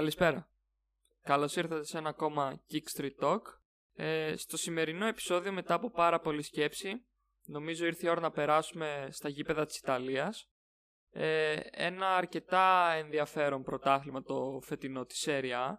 Καλησπέρα. Καλώς ήρθατε σε ένα ακόμα Kick Street Talk. Ε, στο σημερινό επεισόδιο μετά από πάρα πολλή σκέψη νομίζω ήρθε η ώρα να περάσουμε στα γήπεδα της Ιταλίας. Ε, ένα αρκετά ενδιαφέρον πρωτάθλημα το φετινό της Serie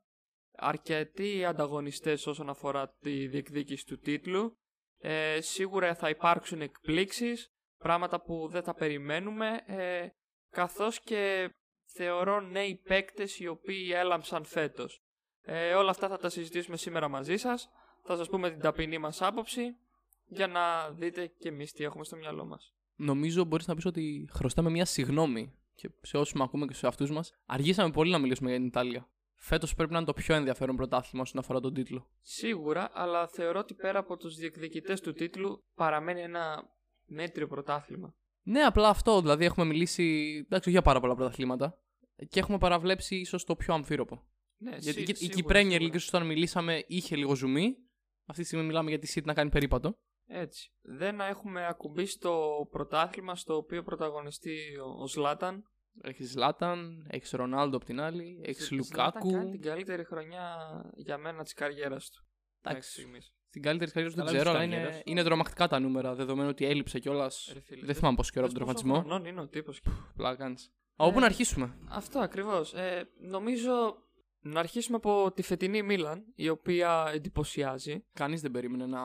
Αρκετοί ανταγωνιστές όσον αφορά τη διεκδίκηση του τίτλου. Ε, σίγουρα θα υπάρξουν εκπλήξεις, πράγματα που δεν θα περιμένουμε, ε, καθώς και θεωρώ νέοι παίκτες οι οποίοι έλαμψαν φέτος. Ε, όλα αυτά θα τα συζητήσουμε σήμερα μαζί σας. Θα σας πούμε την ταπεινή μας άποψη για να δείτε και εμείς τι έχουμε στο μυαλό μας. Νομίζω μπορείς να πεις ότι χρωστάμε μια συγνώμη και σε όσους με ακούμε και σε αυτούς μας. Αργήσαμε πολύ να μιλήσουμε για την Ιταλία. Φέτος πρέπει να είναι το πιο ενδιαφέρον πρωτάθλημα όσον αφορά τον τίτλο. Σίγουρα, αλλά θεωρώ ότι πέρα από τους διεκδικητές του τίτλου παραμένει ένα μέτριο πρωτάθλημα. Ναι, απλά αυτό. Δηλαδή έχουμε μιλήσει εντάξει, για πάρα πολλά πρωταθλήματα και έχουμε παραβλέψει ίσως το πιο αμφίροπο. Ναι, Γιατί σί- η σίγουρα, Premier σίγουρα. League, όταν μιλήσαμε, είχε λίγο ζουμί. Αυτή τη στιγμή μιλάμε για τη City να κάνει περίπατο. Έτσι. Δεν έχουμε ακουμπήσει το πρωτάθλημα στο οποίο πρωταγωνιστεί ο- ο Σλάταν. Έχει Ζλάταν, έχεις Ρονάλντο απ' την άλλη, έχει Ζλάταν Λουκάκου. κάνει την καλύτερη χρονιά για μένα της καριέρας του. μέχρι Εντάξει, στιγμής. στην καλύτερη καριέρας του δεν Καλά ξέρω, της αλλά είναι, καριέρας. είναι τρομακτικά τα νούμερα. Δεδομένου ότι έλειψε κιόλας. Ρε φίλε, Δεν θυμάμαι πόσο καιρό από δες τον πόσο τραυματισμό. χρονών είναι ο τύπος. Πλάκα κάνεις. Από πού Ε, να αρχίσουμε. Αυτό ακριβώς. Ε, νομίζω να αρχίσουμε από τη φετινή Μίλαν, η οποία εντυπωσιάζει. Κανείς δεν περίμενε να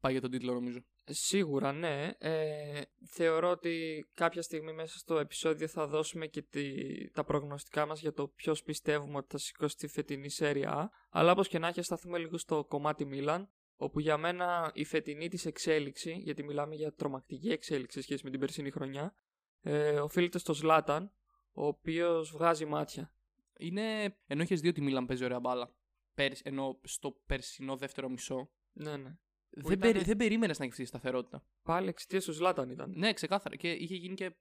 πάει για τον τίτλο, νομίζω. Σίγουρα ναι. Ε, θεωρώ ότι κάποια στιγμή μέσα στο επεισόδιο θα δώσουμε και τη, τα προγνωστικά μας για το ποιος πιστεύουμε ότι θα σηκώσει τη φετινή Serie A. Αλλά όπως και να έχει σταθούμε λίγο στο κομμάτι Μίλαν, όπου για μένα η φετινή της εξέλιξη, γιατί μιλάμε για τρομακτική εξέλιξη σε σχέση με την περσινή χρονιά, ε, οφείλεται στο Ζλάταν, ο οποίος βγάζει μάτια. Είναι. ενώ έχει δει ότι η Μίλαν παίζει ωραία μπάλα. Πέρυσι, ενώ στο περσινό δεύτερο μισό. Ναι, ναι. Δεν, ήταν- περι, δεν περίμενες να έχει αυτή τη σταθερότητα. Πάλι εξαιτίας του Ζλάταν ήταν. Ναι, ξεκάθαρα. Και είχε γίνει και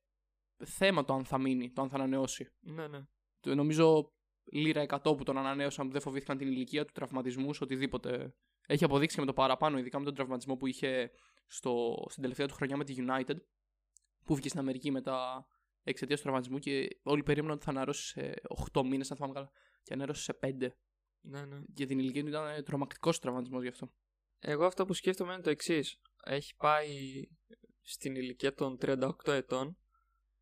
θέμα το αν θα μείνει, το αν θα ανανεώσει. Ναι, ναι. Το- Νομίζω λίρα 100 που τον ανανέωσαν που δεν φοβήθηκαν την ηλικία του, τραυματισμούς, οτιδήποτε. Έχει αποδείξει και με το παραπάνω, ειδικά με τον τραυματισμό που είχε στο, στην τελευταία του χρονιά με τη United, που βγήκε στην Αμερική μετά εξαιτίας του τραυματισμού και όλοι περίμεναν ότι θα αναρρώσει σε 8 μήνες, αν θυμάμαι καλά. Και ανέρωσε σε 5. ναι, ναι. Για την ηλικία του ήταν τρομακτικός τραυματισμός γι' αυτό. Εγώ αυτό που σκέφτομαι είναι το εξής. Έχει πάει στην ηλικία των 38 ετών,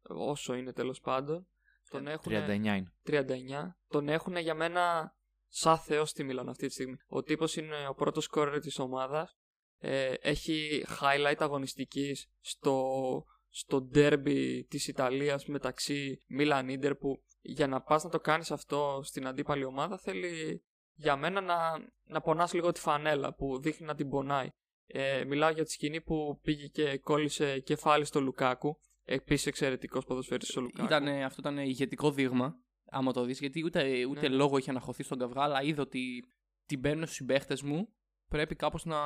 όσο είναι τέλος πάντων. Τον έχουν 39 είναι. 39. Τον έχουν για μένα σαν θεό στη Μίλαν αυτή τη στιγμή. Ο τύπος είναι ο πρώτος σκόρερ της ομάδας. Ε, έχει highlight αγωνιστικής στο, στο derby της Ιταλίας μεταξύ Μίλαν Ίντερ που για να πας να το κάνεις αυτό στην αντίπαλη ομάδα θέλει για μένα να, να πονάς λίγο τη φανέλα που δείχνει να την πονάει. Ε, μιλάω για τη σκηνή που πήγε και κόλλησε κεφάλι στο Λουκάκου. Επίσης εξαιρετικός ποδοσφαιριστής ο Λουκάκου. Ήτανε, αυτό ήταν ηγετικό δείγμα, άμα το δεις, γιατί ούτε, ούτε Ναι. λόγο είχε αναχωθεί στον καυγά, αλλά είδε ότι την παίρνω στους συμπαίχτες μου. Πρέπει κάπως να,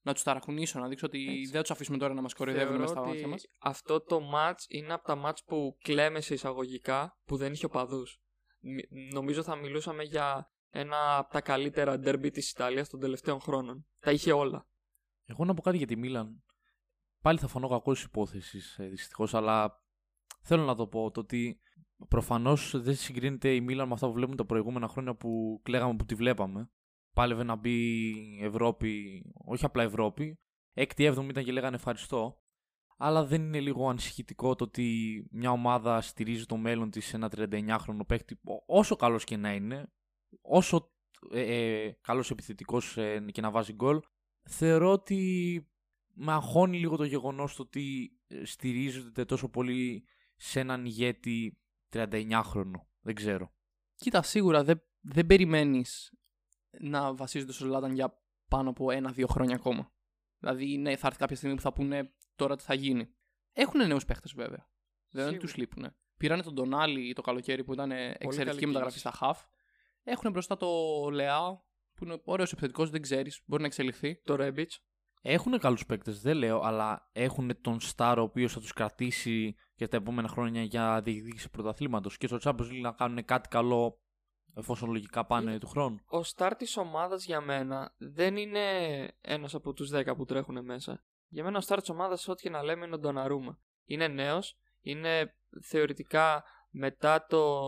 να τους ταρακουνήσω, να δείξω ότι Έτσι. δεν τους αφήσουμε τώρα να μας κοροϊδεύουν Θεωρώ μέσα στα ότι μάτια μας. Αυτό το match είναι από τα match που κλαίμε σε εισαγωγικά που δεν είχε οπαδού. Νομίζω θα μιλούσαμε για ένα από τα καλύτερα derby της Ιταλίας των τελευταίων χρόνων. Τα είχε όλα. Εγώ να πω κάτι για τη Μίλαν. Πάλι θα φανώ κακό υπόθεσης δυστυχώς, αλλά θέλω να το πω το ότι προφανώς δεν συγκρίνεται η Μίλαν με αυτά που βλέπουμε τα προηγούμενα χρόνια που κλαίγαμε που τη βλέπαμε. Πάλευε να μπει Ευρώπη, όχι απλά Ευρώπη. Έκτη, έβδομη ήταν και λέγανε ευχαριστώ. Αλλά δεν είναι λίγο ανησυχητικό το ότι μια ομάδα στηρίζει το μέλλον της σε ένα 39χρονο παίκτη, ό- όσο καλός και να είναι, όσο ε, ε, καλός επιθετικός ε, και να βάζει γκολ, θεωρώ ότι με αγχώνει λίγο το γεγονός το ότι ε, στηρίζεται τόσο πολύ σε έναν ηγέτη 39χρονο. Δεν ξέρω. Κοίτα, σίγουρα δεν, δεν περιμένεις να βασίζονται στο Ζλάταν για πάνω από ένα-δύο χρόνια ακόμα. Δηλαδή, ναι, θα έρθει κάποια στιγμή που θα πούνε τώρα τι θα γίνει. Έχουν νέους παίχτες βέβαια. Δεν Σίγουρα. του λείπουν. Πήρανε τον Ντονάλι το καλοκαίρι που ήταν εξαιρετική καλή μεταγραφή κίνηση. στα half. Έχουν μπροστά το Λεά που είναι ωραίος επιθετικός, δεν ξέρεις, μπορεί να εξελιχθεί. Το Rebic. Έχουν καλούς παίκτες, δεν λέω, αλλά έχουν τον Σταρ ο οποίος θα τους κρατήσει για τα επόμενα χρόνια για διεκδίκηση πρωταθλήματος και στο Champions League να κάνουν κάτι καλό εφόσον λογικά πάνε του χρόνου. Ο στάρ της ομάδας για μένα δεν είναι ένας από τους 10 που τρέχουν μέσα. Για μένα ο στάρ της ομάδας ό,τι και να λέμε είναι ο Ντοναρούμα. Είναι νέος, είναι θεωρητικά μετά το,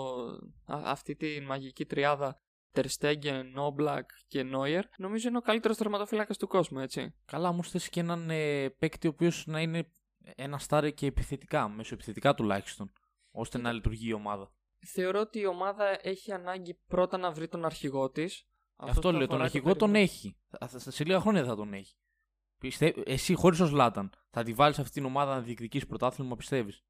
αυτή τη μαγική τριάδα Τερστέγγεν, Νόμπλακ και Νόιερ, νομίζω είναι ο καλύτερος τερματοφύλακας του κόσμου, έτσι. Καλά, μου θες και έναν ε, παίκτη ο οποίος να είναι ένα στάρε και επιθετικά, μεσοεπιθετικά τουλάχιστον, ώστε να λειτουργεί η ομάδα. Θεωρώ ότι η ομάδα έχει ανάγκη πρώτα να βρει τον αρχηγό της. Αυτό, λέω, τον αρχηγό τον έχει. Σε λίγα χρόνια θα τον έχει. Πιστε... Εσύ χωρίς ο Λάταν θα τη βάλεις αυτή την ομάδα να διεκδικήσεις πρωτάθλημα, πιστεύεις;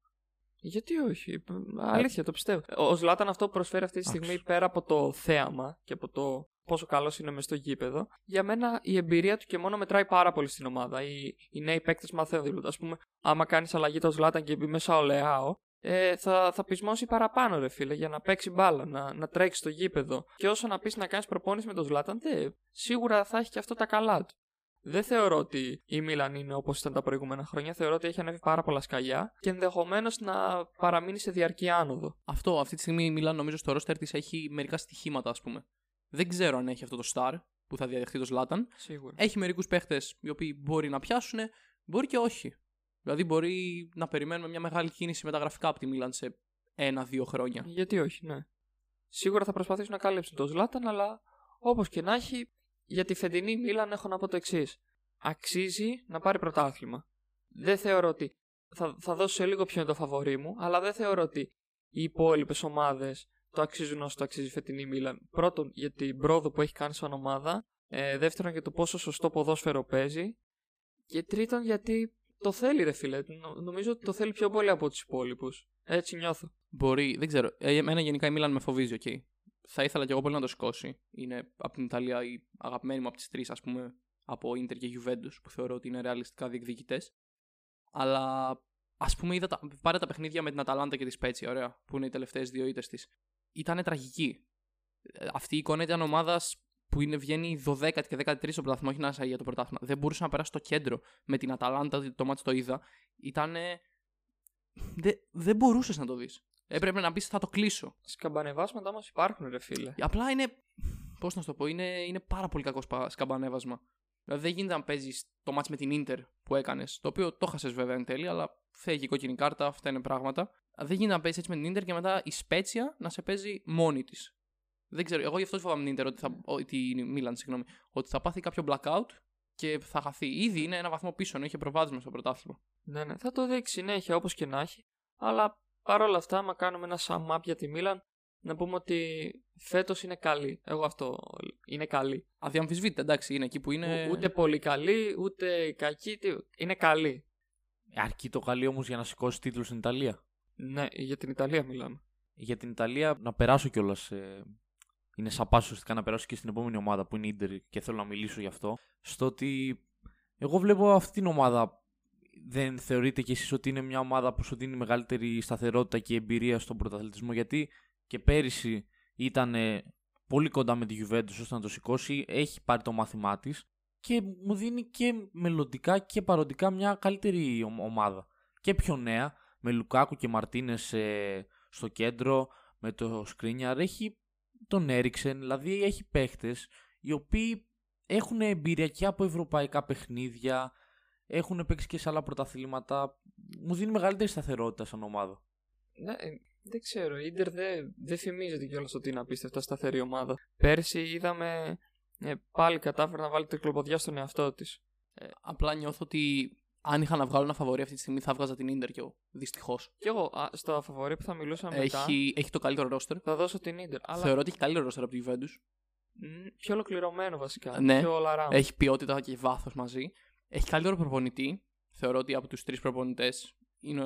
Γιατί όχι. Αλήθεια, το πιστεύω. Ο Ζλάταν αυτό που προσφέρει αυτή τη στιγμή πέρα από το θέαμα και από το πόσο καλός είναι μες στο γήπεδο, για μένα η εμπειρία του και μόνο μετράει πάρα πολύ στην ομάδα. Οι, οι νέοι παίκτες μαθαίνουν. Δηλαδή, ας πούμε, άμα κάνεις αλλαγή το Ζλάταν και μπει μέσα ο Λεάο, ε, θα, θα πεισμώσει παραπάνω, ρε φίλε, για να παίξει μπάλα, να, να τρέξει στο γήπεδο. Και όσο να πεις να κάνεις προπόνηση με τον Ζλάταν, δε, σίγουρα θα έχει και αυτό τα καλά του. Δεν θεωρώ ότι η Μίλαν είναι όπως ήταν τα προηγούμενα χρόνια. Θεωρώ ότι έχει ανέβει πάρα πολλά σκαλιά και ενδεχομένως να παραμείνει σε διαρκή άνοδο. Αυτό, αυτή τη στιγμή η Μίλαν νομίζω στο ρόστερ της έχει μερικά στοιχήματα, ας πούμε. Δεν ξέρω αν έχει αυτό το star που θα διαδεχτεί το Σλάταν. Σίγουρα. Έχει μερικούς παίχτες οι οποίοι μπορεί να πιάσουν, μπορεί και όχι. Δηλαδή μπορεί να περιμένουμε μια μεγάλη κίνηση μεταγραφικά από τη Μίλαν σε ένα-δύο χρόνια. Γιατί όχι, ναι. Σίγουρα θα προσπαθήσουν να κάλυψουν το Ζλάταν, αλλά όπως και να έχει, για τη φετινή Μίλαν έχω να πω το εξής. Αξίζει να πάρει πρωτάθλημα. Δεν θεωρώ ότι. Θα, θα δώσω σε λίγο ποιο είναι το φαβορή μου, αλλά δεν θεωρώ ότι οι υπόλοιπες ομάδες το αξίζουν όσο το αξίζει η φετινή Μίλαν. Πρώτον, για την πρόοδο που έχει κάνει σαν ομάδα. Ε, δεύτερον, για το πόσο σωστό ποδόσφαιρο παίζει. Και τρίτον, γιατί το θέλει, ρε φίλε. Νομίζω ότι το θέλει πιο πολύ από τους υπόλοιπους. Έτσι νιώθω. Μπορεί, δεν ξέρω. Ε, εμένα γενικά η Μίλαν με φοβίζει, οκ. Okay, θα ήθελα και εγώ πολύ να το σηκώσει. Είναι από την Ιταλία η αγαπημένη μου από τις τρεις, ας πούμε, από Ιντερ και Juventus, που θεωρώ ότι είναι ρεαλιστικά διεκδικητές. Αλλά ας πούμε, είδα τα, πάρε τα παιχνίδια με την Αταλάντα και τη Σπέτσια, ωραία, που είναι οι τελευταίες δύο ήττες της. Ήταν τραγική. Ε, αυτή η εικόνα ήταν ομάδας που είναι, βγαίνει 12η και 13η στο πρωτάθλημα, όχι να για το πρωτάθλημα. Δεν μπορούσε να περάσει στο κέντρο με την Αταλάντα, το μάτι το είδα. Ήταν. Δεν, δεν μπορούσες να το δεις. Έπρεπε να πεις θα το κλείσω. Σκαμπανεβάσματα όμως υπάρχουν, ρε φίλε. Απλά είναι. Πώς να σου το πω, είναι, είναι πάρα πολύ κακό σκαμπανέβασμα. Δηλαδή δεν γίνεται να παίζεις το μάτς με την ντερ που έκανες, το οποίο το χάσες βέβαια εν τέλει, αλλά φεύγει η κόκκινη κάρτα, αυτά είναι πράγματα. Δεν γίνεται να παίζεις έτσι με την ντερ και μετά η Σπέτσια να σε παίζει μόνη της. Δεν ξέρω, εγώ γι' αυτό φοβάμαι την Ίντερ, ότι θα, τη Μίλαν, συγγνώμη, ότι θα πάθει κάποιο blackout και θα χαθεί. Ήδη είναι ένα βαθμό πίσω, έχει προβάδισμα στο πρωτάθλημα. Ναι, ναι, θα το δείξει συνέχεια όπως και να έχει. Αλλά Παρ' όλα αυτά, άμα κάνουμε ένα sum up για τη Μίλαν, να πούμε ότι φέτος είναι καλή. Εγώ αυτό είναι καλή. Αδιαμφισβήτητα, εντάξει, είναι εκεί που είναι. ούτε πολύ καλή, ούτε κακή. Είναι καλή. Αρκεί το καλή όμως για να σηκώσει τίτλο στην Ιταλία. Ναι, για την Ιταλία μιλάμε. Για την Ιταλία να περάσω κιόλας. Ε, είναι σαν πάσο να περάσω και στην επόμενη ομάδα που είναι η Ιντερ και θέλω να μιλήσω γι' αυτό. Στο ότι εγώ βλέπω αυτή την ομάδα δεν θεωρείτε κι εσείς ότι είναι μια ομάδα που σου δίνει μεγαλύτερη σταθερότητα και εμπειρία στον πρωταθλητισμό; Γιατί και πέρυσι ήταν πολύ κοντά με τη Juventus ώστε να το σηκώσει, έχει πάρει το μάθημά της και μου δίνει και μελλοντικά και παροντικά μια καλύτερη ομάδα. Και πιο νέα, με Λουκάκου και Μαρτίνες ε, στο κέντρο, με το Σκρίνιαρ, έχει τον Έριξεν, δηλαδή έχει παίχτες οι οποίοι έχουν εμπειρία και από ευρωπαϊκά παιχνίδια, έχουν παίξει και σε άλλα πρωταθλήματα. Μου δίνει μεγαλύτερη σταθερότητα σαν ομάδα. Ναι, ε, δεν ξέρω. Η Ιντερ δεν δε θυμίζεται κιόλας ότι είναι απίστευτα σταθερή ομάδα. Πέρσι είδαμε ε, πάλι κατάφερε να βάλει τρικλοποδιά στον εαυτό της. Ε, απλά νιώθω ότι αν είχα να βγάλω ένα φαβορή αυτή τη στιγμή θα βγάζα την Ιντερ κι εγώ. Δυστυχώς. Κι εγώ α, στο φαβορή που θα μιλούσα μετά. Έχει, έχει το καλύτερο ρόστερ. Θα δώσω την Ιντερ. Αλλά... Θεωρώ ότι έχει καλύτερο ρόστερ από τη Juventus. Πιο ολοκληρωμένο βασικά. Ναι, πιο έχει ποιότητα και βάθος μαζί. Έχει καλύτερο προπονητή. Θεωρώ ότι από τους τρεις προπονητές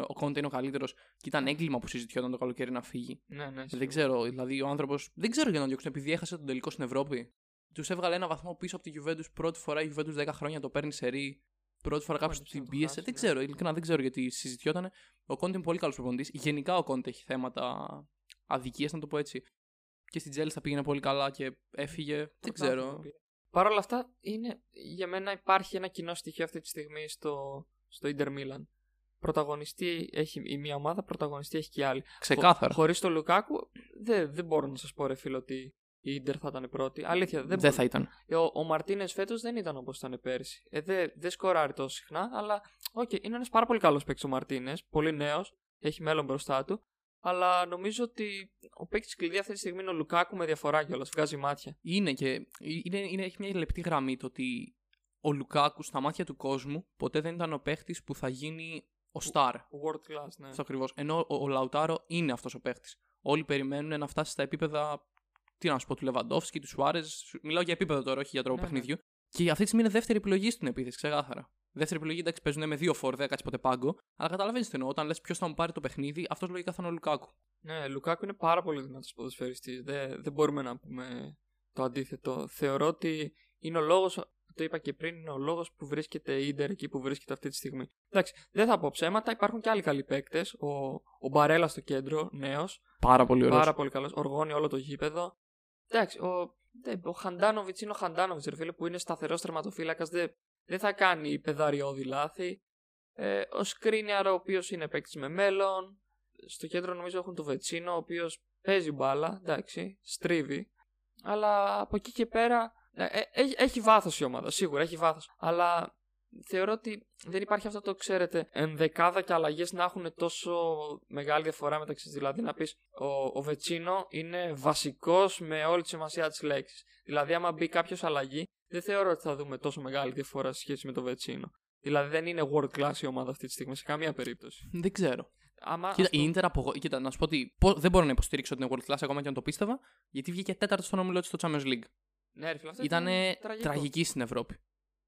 ο Κόντε είναι ο καλύτερος και ήταν έγκλημα που συζητιόταν το καλοκαίρι να φύγει. Ναι, ναι, δεν ξέρω. Δηλαδή ο άνθρωπο. Δεν ξέρω για να διώξουν επειδή έχασε τον τελικό στην Ευρώπη. Τους έβγαλε ένα βαθμό πίσω από τη Juventus πρώτη φορά. Η Juventus 10 χρόνια το παίρνει σε ρί. Πρώτη φορά κάποιος την πίεσε. Δεν ξέρω. Ειλικρινά δεν ξέρω γιατί συζητιόταν. Ο Κόντε είναι πολύ καλός προπονητής. Γενικά ο Κόντε έχει θέματα αδικίας, να το πω έτσι. Και στην Τζέλης θα πήγαινε πολύ καλά και έφυγε. Δεν ξέρω. Παρ' όλα αυτά, είναι, για μένα υπάρχει ένα κοινό στοιχείο αυτή τη στιγμή στο, στο Inter Milan. Πρωταγωνιστή έχει η μία ομάδα, πρωταγωνιστή έχει και η άλλη. Ξεκάθαρα. Χωρίς τον Λουκάκου, δεν, δεν μπορώ να σας πω, ρε φίλο, ότι η Ιντερ θα ήταν πρώτη. Αλήθεια, δεν, δεν θα ήταν. Ε, ο, ο Μαρτίνες φέτος δεν ήταν όπως ήταν πέρσι. Ε, δεν δε σκοράρει τόσο συχνά, αλλά okay, είναι ένας πάρα πολύ καλός παίκτης ο Μαρτίνες. Πολύ νέος, έχει μέλλον μπροστά του. Αλλά νομίζω ότι ο παίκτης κλειδί αυτή τη στιγμή είναι ο Λουκάκου με διαφορά κιόλας. Βγάζει μάτια. Είναι και. Είναι, είναι, έχει μια λεπτή γραμμή το ότι ο Λουκάκου στα μάτια του κόσμου ποτέ δεν ήταν ο παίχτη που θα γίνει ο Star. World class, ναι. Αυτό ακριβώς. Ενώ ο, ο Λαουτάρο είναι αυτός ο παίχτη. Όλοι περιμένουν να φτάσει στα επίπεδα. Τι να σου πω, του Λεβαντόφσκι, του Σουάρε. Μιλάω για επίπεδο τώρα, όχι για τρόπο Ναι, ναι. παιχνιδιού. Και αυτή τη στιγμή είναι δεύτερη επιλογή στην επίθεση, ξεκάθαρα. Δεύτερη επιλογή, εντάξει, παίζουν με δύο φόρ, δεν κάτσει ποτέ πάγκο. Αλλά καταλαβαίνεις τι εννοώ. Όταν λες ποιος θα μου πάρει το παιχνίδι, αυτός λογικά θα είναι ο Λουκάκου. Ναι, Λουκάκου είναι πάρα πολύ δυνατός ποδοσφαιριστής. Δεν, δεν μπορούμε να πούμε το αντίθετο. Θεωρώ ότι είναι ο λόγος, το είπα και πριν, είναι ο λόγος που βρίσκεται η Ιντερ εκεί που βρίσκεται αυτή τη στιγμή. Εντάξει, δεν θα πω ψέματα, υπάρχουν και άλλοι καλοί παίκτες. Ο, ο Μπαρέλα στο κέντρο, νέος. Πάρα πολύ ωραίος. Πάρα πολύ καλός. Οργώνει όλο το γήπεδο. Εντάξει, ο, δεν, ο Χαντάνοβιτς είναι ο Χαντάνοβιτς, ρε φίλε, που είναι σταθερός τερματοφύλακας. Δεν, δεν θα κάνει πεδαριώδη λάθη. Ε, ο Σκρίνιαρ, ο οποίος είναι παίκτης με μέλλον. Στο κέντρο νομίζω έχουν το Βετσίνο, ο οποίος παίζει μπάλα, εντάξει, στρίβει. Αλλά από εκεί και πέρα. ε, ε, έχει, έχει βάθος η ομάδα, σίγουρα έχει βάθος. Αλλά θεωρώ ότι δεν υπάρχει αυτό το, ξέρετε, ενδεκάδα και αλλαγές να έχουν τόσο μεγάλη διαφορά μεταξύ τους. Δηλαδή να πεις ο, ο Βετσίνο είναι βασικός με όλη τη σημασία της λέξης. Δηλαδή, άμα μπει κάποιος αλλαγή, δεν θεωρώ ότι θα δούμε τόσο μεγάλη διαφορά σε σχέση με το Βετσίνο. Δηλαδή, δεν είναι world class η ομάδα αυτή τη στιγμή σε καμία περίπτωση. Δεν ξέρω. Άμα, Κοίτα, ας το- η Ιντερ απογο... Κοίτα, να σου πω ότι πώς- δεν μπορώ να υποστηρίξω ότι είναι world class ακόμα και αν το πίστευα, γιατί βγήκε τέταρτος στον όμιλο τη στο Champions League. Ναι, ρε φίλε, αυτό Ήταν τραγικό. τραγική στην Ευρώπη.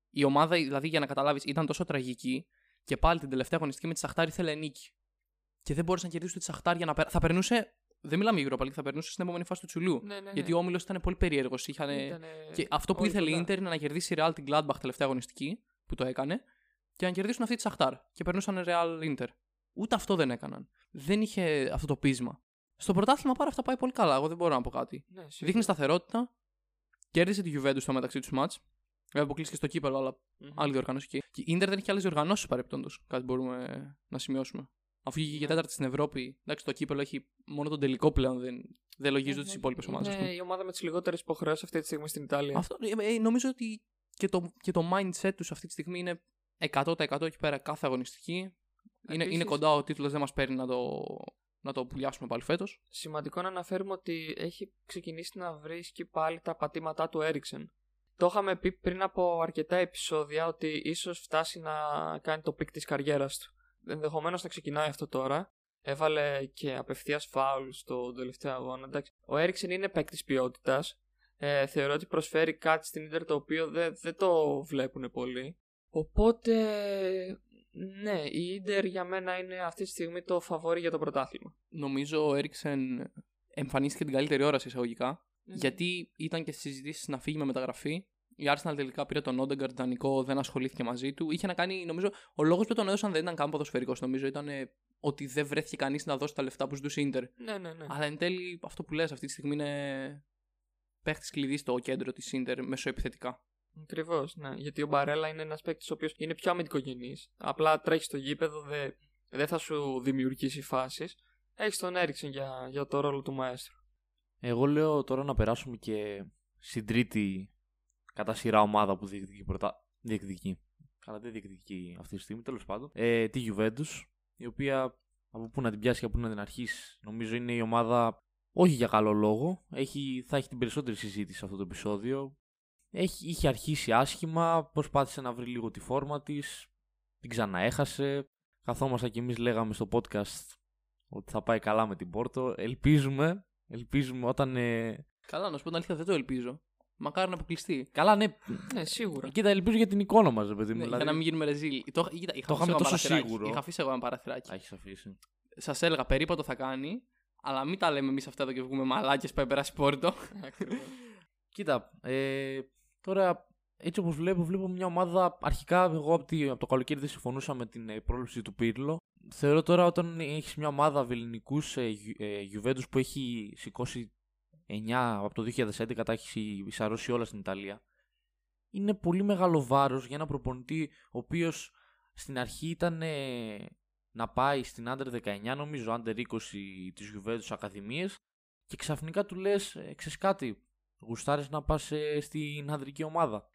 Η ομάδα, δηλαδή, για να καταλάβεις, ήταν τόσο τραγική και πάλι την τελευταία αγωνιστική με τη Σαχτάρ ήθελε νίκη. Και δεν μπόρεσε να κερδίσεις τη Σαχτάρ για να περάσει. Θα περνούσε. Δεν μιλάμε για Europa League, θα περνούσε στην επόμενη φάση του τσουλού. Ναι, ναι, ναι. Γιατί ο όμιλος ήταν πολύ περίεργος. Ήτανε Και αυτό που όλοι ήθελε η κοντά. Ιντερ είναι να κερδίσει η Real την Gladbach τελευταία αγωνιστική, που το έκανε, και να κερδίσουν αυτή τη Σαχτάρ. Και περνούσαν Real Inter. Ούτε αυτό δεν έκαναν. Δεν είχε αυτό το πείσμα. Στο πρωτάθλημα πάρα αυτά πάει πολύ καλά. Εγώ δεν μπορώ να πω κάτι. Ναι, σίγουρα. Δείχνει σταθερότητα. Κέρδισε τη Juventus στο μεταξύ τους μάτς. Βέβαια αποκλείστηκε στο κύπελο, αλλά Μμμ. άλλη διοργάνωση εκεί. Και η Ιντερ δεν είχε άλλες διοργανώσεις παρεπτόντω. Κάτι μπορούμε να σημειώσουμε. Αφού βγήκε και Ναι. τέταρτη στην Ευρώπη, εντάξει, το κύπελο έχει μόνο τον τελικό πλέον. Δεν, δεν λογίζονται τις Είναι- υπόλοιπες ομάδες. Είναι η ομάδα με τις λιγότερες υποχρεώσεις αυτή τη στιγμή στην Ιταλία. Αυτό, ε, ε, νομίζω ότι και το, και το mindset τους αυτή τη στιγμή είναι 100% εκεί πέρα κάθε αγωνιστική. Είναι, Επίσης- είναι κοντά ο τίτλος, δεν μας παίρνει να το, να το μπουλιάσουμε πάλι φέτος. Σημαντικό να αναφέρουμε ότι έχει ξεκινήσει να βρίσκει πάλι τα πατήματά του Έρικσεν. Το είχαμε πει πριν από αρκετά επεισόδια ότι ίσως φτάσει να κάνει το peak της καριέρας του. Ενδεχομένως να ξεκινάει αυτό τώρα. Έβαλε και απευθείας φάουλ στο τελευταίο αγώνα. Εντάξει. Ο Έριξεν είναι παίκτης ποιότητας. Ε, θεωρώ ότι προσφέρει κάτι στην Ιντερ το οποίο δεν, δεν το βλέπουν πολύ. Οπότε, ναι, η Ιντερ για μένα είναι αυτή τη στιγμή το φαβόρι για το πρωτάθλημα. Νομίζω ο Έριξεν εμφανίστηκε την καλύτερη ώρα σε εισαγωγικά. Ναι. Γιατί ήταν και στι συζητήσεις να φύγει με μεταγραφή. Η Arsenal τελικά πήρε τον Όντεγκαρντ δανεικό, δεν ασχολήθηκε μαζί του. Είχε να κάνει, νομίζω, ο λόγος που τον έδωσαν δεν ήταν καν ποδοσφαιρικός. Νομίζω ήταν ε, ότι δεν βρέθηκε κανείς να δώσει τα λεφτά που ζητούσε η Ιντερ. Ναι, ναι, ναι. Αλλά εν τέλει αυτό που λες αυτή τη στιγμή είναι παίχτης κλειδί στο κέντρο της Ιντερ μεσοεπιθετικά. Ακριβώς, ναι. Γιατί ο Μπαρέλα είναι ένας παίκτης ο οποίος είναι πιο αμυντικογενής. Απλά τρέχει στο γήπεδο, δεν δεν θα σου δημιουργήσει φάσεις. Έχει τον Έριξεν για, για το ρόλο του μαέστρου. Εγώ λέω τώρα να περάσουμε και στην τρίτη κατά σειρά ομάδα που διεκδικεί πρωτά. Διεκδικεί. Καλά, δεν διεκδικεί αυτή τη στιγμή, τέλος πάντων. Ε, τη Juventus, η οποία από πού να την πιάσει και από πού να την αρχίσει, νομίζω είναι η ομάδα όχι για καλό λόγο. Έχει, θα έχει την περισσότερη συζήτηση σε αυτό το επεισόδιο. Έχει, είχε αρχίσει άσχημα, προσπάθησε να βρει λίγο τη φόρμα της, την ξαναέχασε. Καθόμασταν κι εμείς λέγαμε στο podcast ότι θα πάει καλά με την Πόρτο. Ελπίζουμε, ελπίζουμε όταν. ε, Καλά, να σου πω την αλήθεια, δεν το ελπίζω. Μακάρι να αποκλειστεί. Καλά, ναι. Ναι, σίγουρα. Κοίτα, ελπίζω για την εικόνα μας, παιδί μου. Ναι, δηλαδή... Για να μην γίνουμε ρεζίλ. Το, κοίτα, είχα Το αφήσει είχαμε εγώ ένα τόσο παραθυράκι. σίγουρο. Είχα αφήσει εγώ ένα παραθυράκι. Α, έχεις αφήσει. Σας έλεγα περίπατο θα κάνει, αλλά μην τα λέμε εμείς αυτά εδώ και βγούμε μαλάκες πάει περάσει πόρτο. Ακριβώς. Κοίτα, ε, τώρα έτσι όπως βλέπω, βλέπω μια ομάδα. Αρχικά, εγώ από, τη, από το καλοκαίρι δεν συμφωνούσα με την ε, πρόληψη του Πύρλο. Θεωρώ τώρα όταν έχεις μια ομάδα βεληνικού ε, Γιου- ε, Juventus που έχει σηκώσει 9 από το 2011, τα έχεις εισαρρώσει όλα στην Ιταλία. Είναι πολύ μεγάλο βάρος για ένα προπονητή ο οποίος στην αρχή ήταν ε, να πάει στην Under 19, νομίζω Under 20 της Juventus Ακαδημίες και ξαφνικά του λες, ε, ξέρεις κάτι, γουστάρεις να πας ε, στην ανδρική ομάδα.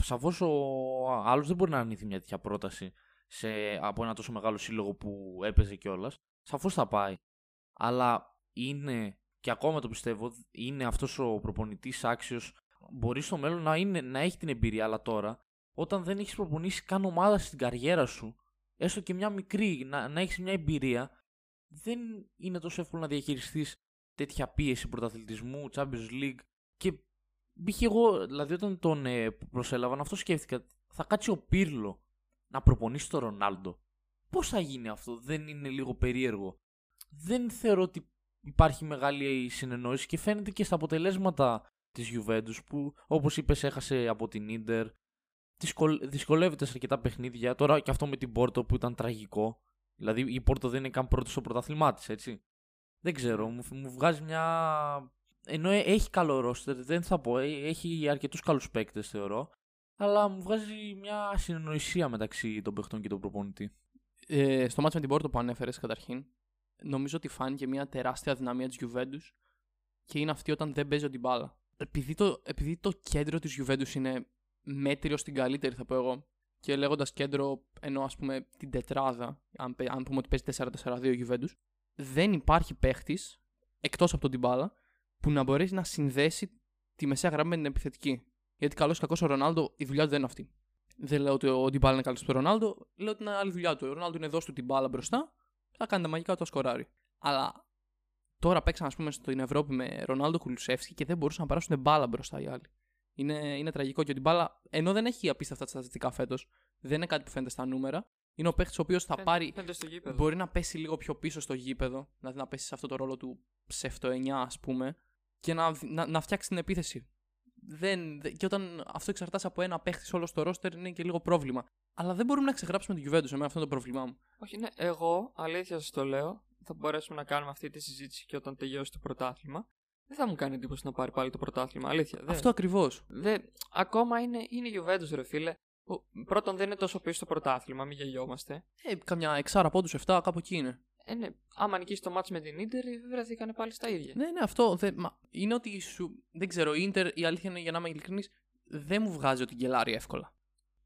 Σαφώ ο άλλος δεν μπορεί να αρνηθεί μια τέτοια πρόταση σε, από ένα τόσο μεγάλο σύλλογο που έπαιζε κιόλας. Σαφώς θα πάει. Αλλά είναι, και ακόμα το πιστεύω, είναι αυτός ο προπονητής άξιος. Μπορεί στο μέλλον να, είναι, να έχει την εμπειρία, αλλά τώρα, όταν δεν έχεις προπονήσει καν ομάδα στην καριέρα σου, έστω και μια μικρή, να, να έχεις μια εμπειρία, δεν είναι τόσο εύκολο να διαχειριστείς τέτοια πίεση πρωταθλητισμού, Champions League και μπήκε εγώ, δηλαδή όταν τον ε, προσέλαβαν αυτό σκέφτηκα, θα κάτσει ο Πύρλο να προπονήσει τον Ρονάλντο. Πώς θα γίνει αυτό, δεν είναι λίγο περίεργο. Δεν θεωρώ ότι υπάρχει μεγάλη συνεννόηση και φαίνεται και στα αποτελέσματα της Juventus που όπως είπες έχασε από την Ίντερ, δυσκολεύεται σε αρκετά παιχνίδια, τώρα και αυτό με την Πόρτο που ήταν τραγικό. Δηλαδή η Πόρτο δεν είναι καν πρώτη στο πρωτάθλημά της, έτσι. Δεν ξέρω, μου, μου βγάζει μια. Ενώ ε, έχει καλό ρόστερ, δεν θα πω, ε, έχει αρκετούς καλούς παίκτες θεωρώ. Αλλά μου βγάζει μια συνεννοησία μεταξύ των παιχτών και των προπονητή. Ε, στο μάτσο με την Πόρτο που ανέφερες καταρχήν, νομίζω ότι φάνηκε μια τεράστια δυναμία της Juventus και είναι αυτή όταν δεν παίζει την μπάλα. Επειδή το, επειδή το κέντρο της Juventus είναι μέτριο στην καλύτερη, θα πω εγώ, και λέγοντας κέντρο, ενώ ας πούμε την τετράδα, αν, αν πούμε ότι παίζει 4-4-2 η Juventus, δεν υπάρχει παίχτης εκτός από τον Τιμπάλα που να μπορέσει να συνδέσει τη μεσαία γραμμή με την επιθετική. Γιατί καλός ή κακός ο Ρονάλντο η δουλειά του δεν είναι αυτή. Δεν λέω ότι ο Τιμπάλα είναι καλό στο Ρονάλντο, λέω ότι είναι άλλη δουλειά του. Ο Ρονάλντο είναι εδώ του την μπάλα μπροστά, θα κάνει τα μαγικά του σκοράρι. Αλλά τώρα παίξαν, ας πούμε, στην Ευρώπη με Ρονάλντο Κουλουσεύσκι και δεν μπορούσαν να περάσουν μπάλα μπροστά οι άλλοι. Είναι, είναι τραγικό και ο Τιμπάλα, ενώ δεν έχει απίστευτα στατιστικά φέτος, δεν είναι κάτι που φαίνεται στα νούμερα. Είναι ο παίχτης ο οποίος θα πάρει. Μπορεί να πέσει λίγο πιο πίσω στο γήπεδο, δηλαδή να πέσει σε αυτό το ρόλο του ψευτο 9, ας πούμε, και να, να, να φτιάξει την επίθεση. Δεν, και όταν αυτό εξαρτάται από ένα παίχτη όλο στο ρόστερ είναι και λίγο πρόβλημα. Αλλά δεν μπορούμε να ξεγράψουμε την Juventus, εμένα αυτό είναι το πρόβλημά μου. Όχι, ναι, εγώ αλήθεια σας το λέω. Θα μπορέσουμε να κάνουμε αυτή τη συζήτηση και όταν τελειώσει το πρωτάθλημα δεν θα μου κάνει εντύπωση να πάρει πάλι το πρωτάθλημα. Αλήθεια. Δεν. Αυτό ακριβώς. Ακόμα είναι, είναι η Juventus, ρε φίλε. Πρώτον, δεν είναι τόσο πίσω στο πρωτάθλημα, μην γελιόμαστε. Ε, καμιά εξάρα πόντους 7, κάπου εκεί είναι. Ε, ναι. Άμα νικήσει το μάτσο με την ντερ, βρεθήκανε πάλι στα ίδια. Ναι, ναι, αυτό. Δε, μα, είναι ότι σου. Δεν ξέρω, η ντερ, η αλήθεια είναι για να είμαι ειλικρινής, δεν μου βγάζει ότι γκελάρει εύκολα.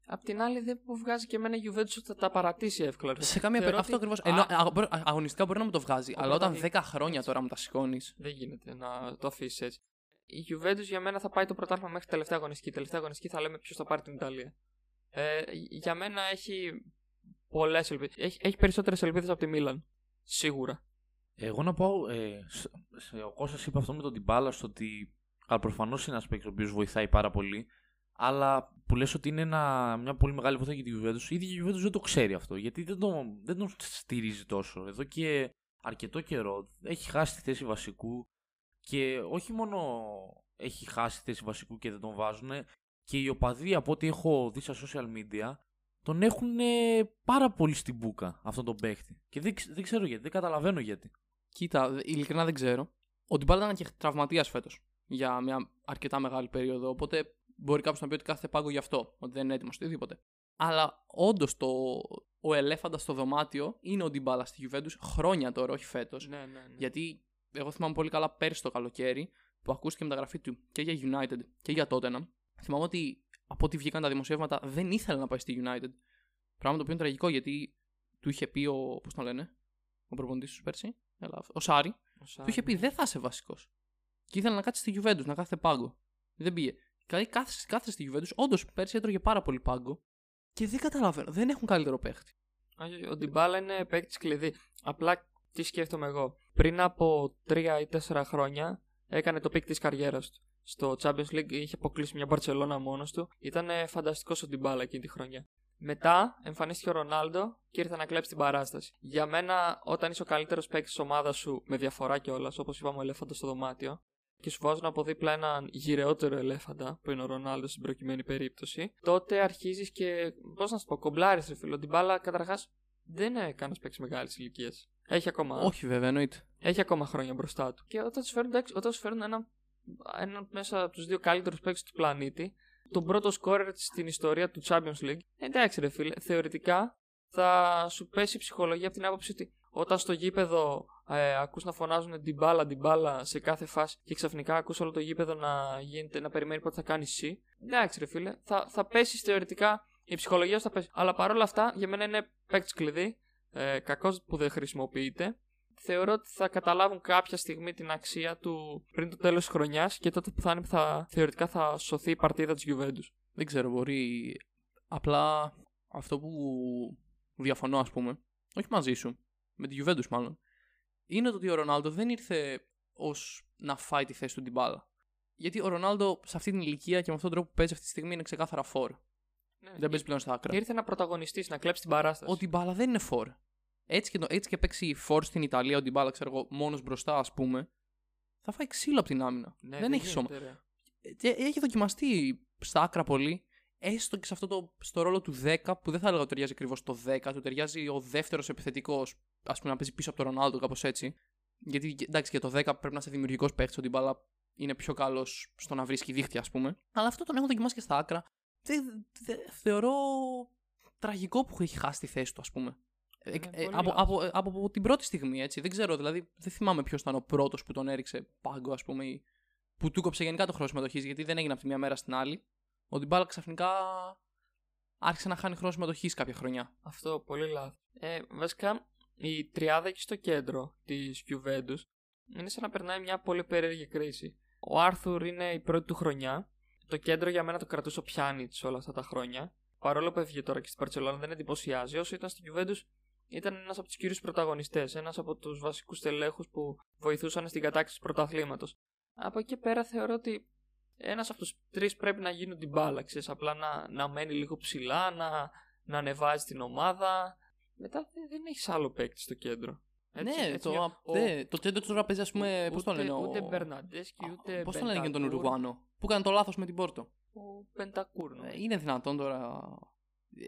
Απ' την άλλη, δεν μου βγάζει και εμένα η Juventus ότι θα τα παρατήσει εύκολα. Σε καμία περίπτωση. Αυτό ακριβώς. Ενώ αγωνιστικά μπορεί να μου το βγάζει, αλλά όταν 10 χρόνια τώρα μου τα σηκώνεις. Δεν γίνεται να το αφήσεις έτσι. Η Juventus για μένα θα πάει το πρωτάθλημα μέχρι τελευταία αγωνιστική. Τελευταία αγωνιστική θα λέμε ποιος θα πάρει την Ιταλία. Ε, για μένα έχει πολλές ελπίδες. Έχει, έχει περισσότερες ελπίδες από τη Μίλαν. Σίγουρα. Εγώ να πω. Ε, ο Κώστας είπε αυτό με τον Τιμπάλα στο ότι προφανώς είναι ένας παίκτης ο οποίος βοηθάει πάρα πολύ. Αλλά που λες ότι είναι ένα, μια πολύ μεγάλη βοήθεια για τη Juventus, η ίδια η Juventus δεν το ξέρει αυτό. Γιατί δεν τον, δεν τον στηρίζει τόσο. Εδώ και αρκετό καιρό έχει χάσει τη θέση βασικού και όχι μόνο έχει χάσει τη θέση βασικού και δεν τον βάζουν, και οι οπαδοί από ό,τι έχω δει στα social media τον έχουν πάρα πολύ στην μπουκα αυτόν τον παίχτη. Και δεν, δεν ξέρω γιατί, δεν καταλαβαίνω γιατί. Κοίτα, ειλικρινά δεν ξέρω. Ο Ντιμπάλα ήταν και τραυματίας φέτος για μια αρκετά μεγάλη περίοδο. Οπότε μπορεί κάποιος να πει ότι κάθε πάγκο γι' αυτό, ότι δεν είναι έτοιμος οτιδήποτε. Αλλά όντως το, ο ελέφαντας στο δωμάτιο είναι ο Ντιμπάλα στη Juventus χρόνια τώρα, όχι φέτος. Ναι, ναι, ναι. Γιατί εγώ θυμάμαι πολύ καλά πέρσι το καλοκαίρι που ακούστηκε μεταγραφή του και για United και για Tottenham. Θυμάμαι ότι από ό,τι βγήκαν τα δημοσιεύματα δεν ήθελε να πάει στη United. Πράγμα το οποίο είναι τραγικό γιατί του είχε πει ο. Πώς το λένε, ο προπονητής τους πέρσι, ο Σάρι, ο Σάρι. Του είχε πει ναι. δεν θα είσαι βασικός. Και ήθελε να κάτσει στη Juventus, να κάθεται πάγκο. Δεν πήγε. Δηλαδή κάθε, κάθε στη Juventus, όντως πέρσι έτρωγε πάρα πολύ πάγκο και δεν καταλαβαίνω. Δεν έχουν καλύτερο παίχτη. Ο Ντιμπάλα είναι παίχτης κλειδί. Απλά τι σκέφτομαι εγώ. Πριν από 3 ή 4 χρόνια έκανε το peak της καριέρας του. Στο Champions League είχε αποκλείσει μια Μπαρσελόνα μόνος του. Ήταν φανταστικός ο Ντιμπάλα εκείνη τη χρονιά. Μετά εμφανίστηκε ο Ρονάλντο και ήρθε να κλέψει την παράσταση. Για μένα, όταν είσαι ο καλύτερος παίκτης της ομάδας σου, με διαφορά κιόλας, όπως είπαμε, ο ελέφαντος στο δωμάτιο, και σου βάζουν από δίπλα έναν γηραιότερο ελέφαντα, που είναι ο Ρονάλντο στην προκειμένη περίπτωση, τότε αρχίζεις και. Πώς να σου πω, κομπλάρεις ρε φίλο. Την μπάλα καταρχάς δεν είναι κανένας παίξει μεγάλης ηλικίας. Έχει ακόμα. Όχι, βέβαια, εννοείται. Έχει ακόμα χρόνια μπροστά του. Και όταν σου φέρουν, όταν σου φέρουν έναν ένα μέσα από τους δύο καλύτερους παίκτες του πλανήτη, τον πρώτο σκόρερ στην ιστορία του Champions League, εντάξει, ρε φίλε, θεωρητικά θα σου πέσει η ψυχολογία από την άποψη ότι όταν στο γήπεδο ε, ακούς να φωνάζουν την μπάλα, την μπάλα σε κάθε φάση και ξαφνικά ακούς όλο το γήπεδο να, γίνεται, να περιμένει πότε θα κάνει εσύ. Εντάξει, ρε φίλε, θα, θα πέσεις θεωρητικά, η ψυχολογία σου θα πέσει. Αλλά παρόλα αυτά, για μένα είναι παίκτης κλειδί. Ε, Κακός που δεν χρησιμοποιείται. Θεωρώ ότι θα καταλάβουν κάποια στιγμή την αξία του πριν το τέλος της χρονιάς και τότε που θα είναι που θα, θεωρητικά θα σωθεί η παρτίδα της Juventus. Δεν ξέρω, μπορεί. Απλά αυτό που διαφωνώ, ας πούμε, όχι μαζί σου, με τη Juventus μάλλον, είναι το ότι ο Ρονάλντο δεν ήρθε ως να φάει τη θέση του την μπάλα. Γιατί ο Ρονάλντο σε αυτή την ηλικία και με αυτόν τον τρόπο που παίζει αυτή τη στιγμή είναι ξεκάθαρα φόρ. Ναι, Δεν παίζει πλέον στα άκρα. Ήρθε να πρωταγωνιστεί, να κλέψει την παράσταση. Ο Ντιμπάλα δεν είναι φόρ. Έτσι και, το, έτσι και παίξει φόρ στην Ιταλία, ο Ντιμπάλα, ξέρω εγώ, μόνος μπροστά, ας πούμε, θα φάει ξύλο από την άμυνα. Ναι, δεν έχει σώμα. γίνεται, ρε. Και έχει δοκιμαστεί στα άκρα πολύ, έστω και σε αυτό το στο ρόλο του 10, που δεν θα έλεγα ότι ταιριάζει ακριβώς το 10, του ταιριάζει ο δεύτερος επιθετικός, ας πούμε, να παίζει πίσω από τον Ρονάλντο, κάπως έτσι. Γιατί εντάξει, για το 10 πρέπει να είσαι δημιουργικός παίχτη, ο Ντιμπάλα είναι πιο καλός στο να βρίσκει δίχτυα, ας πούμε. Αλλά αυτό τον έχω δοκιμάσει και στα άκρα. Δεν, δεν- θεωρώ τραγικό που έχει χάσει τη θέση του, ας πούμε. Ε, Ναι, ε, πολύ από, λάθος. από, από, από την πρώτη στιγμή, έτσι. Δεν ξέρω, δηλαδή, δεν θυμάμαι ποιος ήταν ο πρώτος που τον έριξε πάγκο, ας πούμε, ή που του κόψε γενικά το χρόνο συμμετοχής, γιατί δεν έγινε από τη μία μέρα στην άλλη. Ο Ντιμπάλα ξαφνικά άρχισε να χάνει χρόνο συμμετοχής κάποια χρονιά. Αυτό, πολύ λάθος. Ε, βασικά, η τριάδα εκεί στο κέντρο της Juventus είναι σαν να περνάει μια πολύ περίεργη κρίση. Ο Άρθουρ είναι η πρώτη του χρονιά. Το κέντρο για μένα το κρατούσε ο Πιάνιτς όλα αυτά τα χρόνια. Παρόλο που έφυγε τώρα και στην Παρσελόνα, δεν εντυπωσιάζει. Όσο ήταν στην Juventus, ήταν ένας από τους κύριους πρωταγωνιστές. Ένας από τους βασικούς τελέχου που βοηθούσαν στην κατάκτηση του πρωταθλήματος. Από εκεί και πέρα θεωρώ ότι ένας από τους τρεις πρέπει να γίνουν την μπάλα. Ξέρεις, απλά να, να μένει λίγο ψηλά, να, να ανεβάζει την ομάδα. Μετά δεν, δεν έχεις άλλο παίκτη στο κέντρο. Έτσι, ναι, έτσι, το, ο- ναι, το κέντρο του τώρα παίζει, ας πούμε, πώς το ούτε- λένε. Ούτε ο... Μπερναντέσκι, ούτε. Πώς το λένε για τον Μπεντακούρ, Ουρουγουάνο, που έκανε το λάθος με την Πόρτο. Ο Πεντακούρ. νομίζω. Ε, είναι δυνατόν τώρα.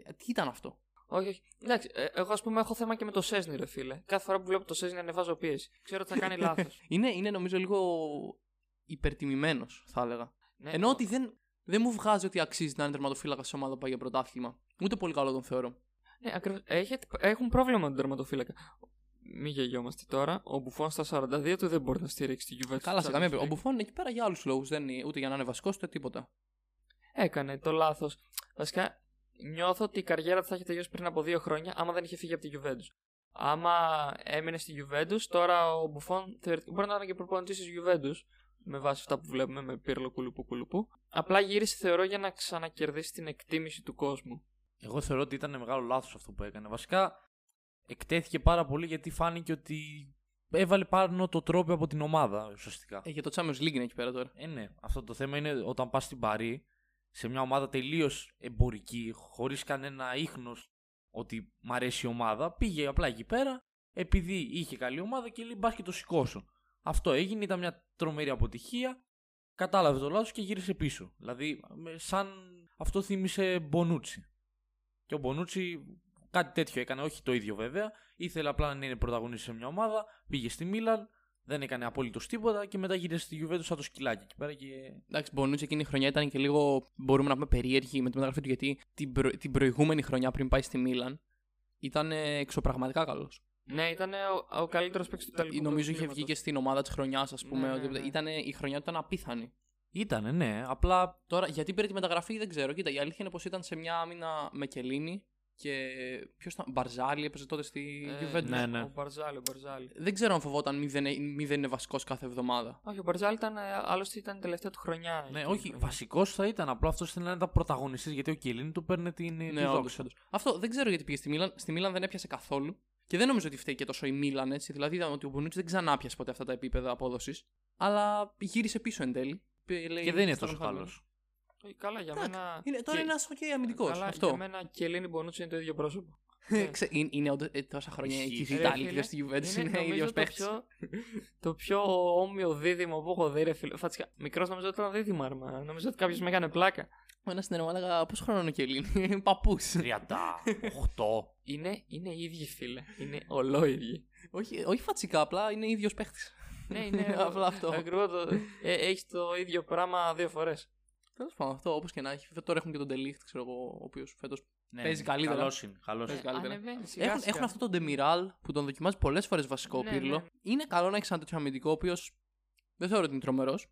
Ε, Τι ήταν αυτό; Όχι, όχι. Εντάξει, ε, εγώ ας πούμε έχω θέμα και με το Σέσνη, ρε φίλε. Κάθε φορά που βλέπω το Σέσνη ανεβάζω πίεση. Ξέρω ότι θα κάνει λάθος. Είναι, είναι νομίζω λίγο υπερτιμημένος, θα έλεγα. ναι, Ενώ ο- ότι δεν, δεν μου βγάζει ότι αξίζει να είναι τερματοφύλακας σε ομάδα που πάει για πρωτάθλημα. Ούτε πολύ καλό τον θεωρώ. Ναι, ακριβώς. Έχετε- έχουν πρόβλημα με τον τερματοφύλακα. Μην γελιόμαστε τώρα. Ο Μπουφόν στα 42 του δεν μπορεί να στηρίξει τη Juventus. Καλά, σε στο καμία Champions περίπτωση. Ο League. Μπουφόν είναι εκεί πέρα για άλλους λόγους. Ούτε για να είναι βασικός, ούτε τίποτα. Έκανε το λάθος. Βασικά, νιώθω ότι η καριέρα του θα είχε τελειώσει πριν από δύο χρόνια άμα δεν είχε φύγει από τη Juventus. Άμα έμεινε στη Juventus, τώρα ο Μπουφόν θεωρητικά μπορεί να είναι και προπονητής της Juventus. Με βάση αυτά που βλέπουμε με πύρλο κουλουπού κουλουπού. Απλά γύρισε, θεωρώ, για να ξανακερδίσει την εκτίμηση του κόσμου. Εγώ θεωρώ ότι ήταν μεγάλο λάθος αυτό που έκανε. Βασικά εκτέθηκε πάρα πολύ γιατί φάνηκε ότι έβαλε πάνω το τρόπο από την ομάδα ουσιαστικά. Ε, για το Champions League είναι εκεί πέρα τώρα. Ε, ναι. Αυτό το θέμα είναι όταν πας στην Παρή σε μια ομάδα τελείως εμπορική, χωρίς κανένα ίχνος ότι μ' αρέσει η ομάδα, πήγε απλά εκεί πέρα επειδή είχε καλή ομάδα και λέει μπα και το σηκώσω. Αυτό έγινε, ήταν μια τρομερή αποτυχία. Κατάλαβε το λάθος και γύρισε πίσω. Δηλαδή, με- σαν αυτό θύμισε Μπονούτσι. Και ο Μπονούτσι κάτι τέτοιο έκανε, όχι το ίδιο βέβαια. Ήθελε απλά να είναι πρωταγωνιστής σε μια ομάδα, πήγε στη Μίλαν, δεν έκανε απολύτω τίποτα και μετά γύρισε στη Juventus σαν το σκυλάκι εκεί πέρα και. Εντάξει, Μπονούτσι εκείνη η χρονιά ήταν και λίγο, μπορούμε να πούμε, περίεργη με τη μεταγραφή του γιατί την, προ- την προηγούμενη χρονιά πριν πάει στη Μίλαν ήταν ε, εξωπραγματικά καλός. Ναι, ήταν ο, ο καλύτερος παίκτης του Ιταλικού. Νομίζω είχε βγει πρωταθλήματος. και στην ομάδα της χρονιάς, ας πούμε. Ναι, ότι ναι, ναι. Ήταν, η χρονιά του ήταν απίθανη. Ήτανε, ναι, απλά Τώρα, γιατί πήρε τη μεταγραφή δεν ξέρω. Κοίτα, η αλήθεια είναι πως ήταν σε μια άμυνα με Κελίνη και. Ποιος ήταν. Μπαρζάλι έπαιζε τότε στη Ε, Juventus. ναι, ναι. Ο Μπαρζάλι, ο Μπαρζάλι. Δεν ξέρω αν φοβόταν μη δεν, μη δεν είναι βασικός κάθε εβδομάδα. Όχι, ο Μπαρζάλι ήταν, ε, άλλωστε ήταν η τελευταία του χρονιά. Ναι, εκεί. όχι, βασικός θα ήταν. Απλά αυτός ήθελε να ήταν πρωταγωνιστή γιατί ο Κιλίνη του παίρνει την, τη Ναι, όντως, δόξα. όντως. Αυτό δεν ξέρω γιατί πήγε στη Μίλαν. Στη Μίλαν δεν έπιασε καθόλου. Και δεν νομίζω ότι φταίει και τόσο η Μίλαν έτσι. Δηλαδή είδαμε ότι ο Μπονούτσι δεν ξανά πιασε ποτέ αυτά τα επίπεδα απόδοσης. Αλλά γύρισε πίσω εν τέλει. Πει- λέει, Και δεν είναι «Στον τόσο χαμένο». καλός. Όχι, καλά, για Εντάξει, μένα. Είναι, τώρα και- είναι ένας οκ αμυντικός. Καλά, Αυτό. Για μένα και Ελλήνη Μπονούτσι είναι το ίδιο πρόσωπο. Ναι. Ξε- είναι, είναι όντως- ε, τόσα χρόνια Ισχύει. εκεί στη Ρε Ιταλία φίλε, και στη Juventus είναι, νομίζω ίδιος το παίχτη. πιο, το πιο όμοιο δίδυμο που έχω δει, ρε φίλε. Φατσικά, μικρός νομίζω ότι ήταν δίδυμα, ρε, μα. Νομίζω ότι κάποιος με έκανε πλάκα. Ένας στην Ελλάδα έλεγα πόσο χρόνο είναι ο Κελίνη. Παππούς. 38. Είναι, είναι ίδιοι, φίλε. Είναι ολόιδιοι. όχι, όχι φατσικά, απλά είναι ίδιος παίχτη. ναι, είναι. Απλά αυτό. Ακριβώς το. Ε, έχεις το ίδιο πράγμα δύο φορές. Τέλος πάντων, αυτό όπως και να έχει. Βέβαια, Τώρα έχουν και τον Delict, ξέρω εγώ, ο οποίος φέτος Ναι, Παίζει καλύτερα. Καλός είναι. Καλός Παίζει είναι. καλύτερα. Ανεβαίνει σιγά Έχουν, σιγά. έχουν αυτόν τον Demiral που τον δοκιμάζει πολλές φορές βασικό Ναι, πύρλο. ναι. Είναι καλό να έχεις ένα τέτοιο αμυντικό, ο οποίος δεν θεωρώ ότι είναι τρομερός.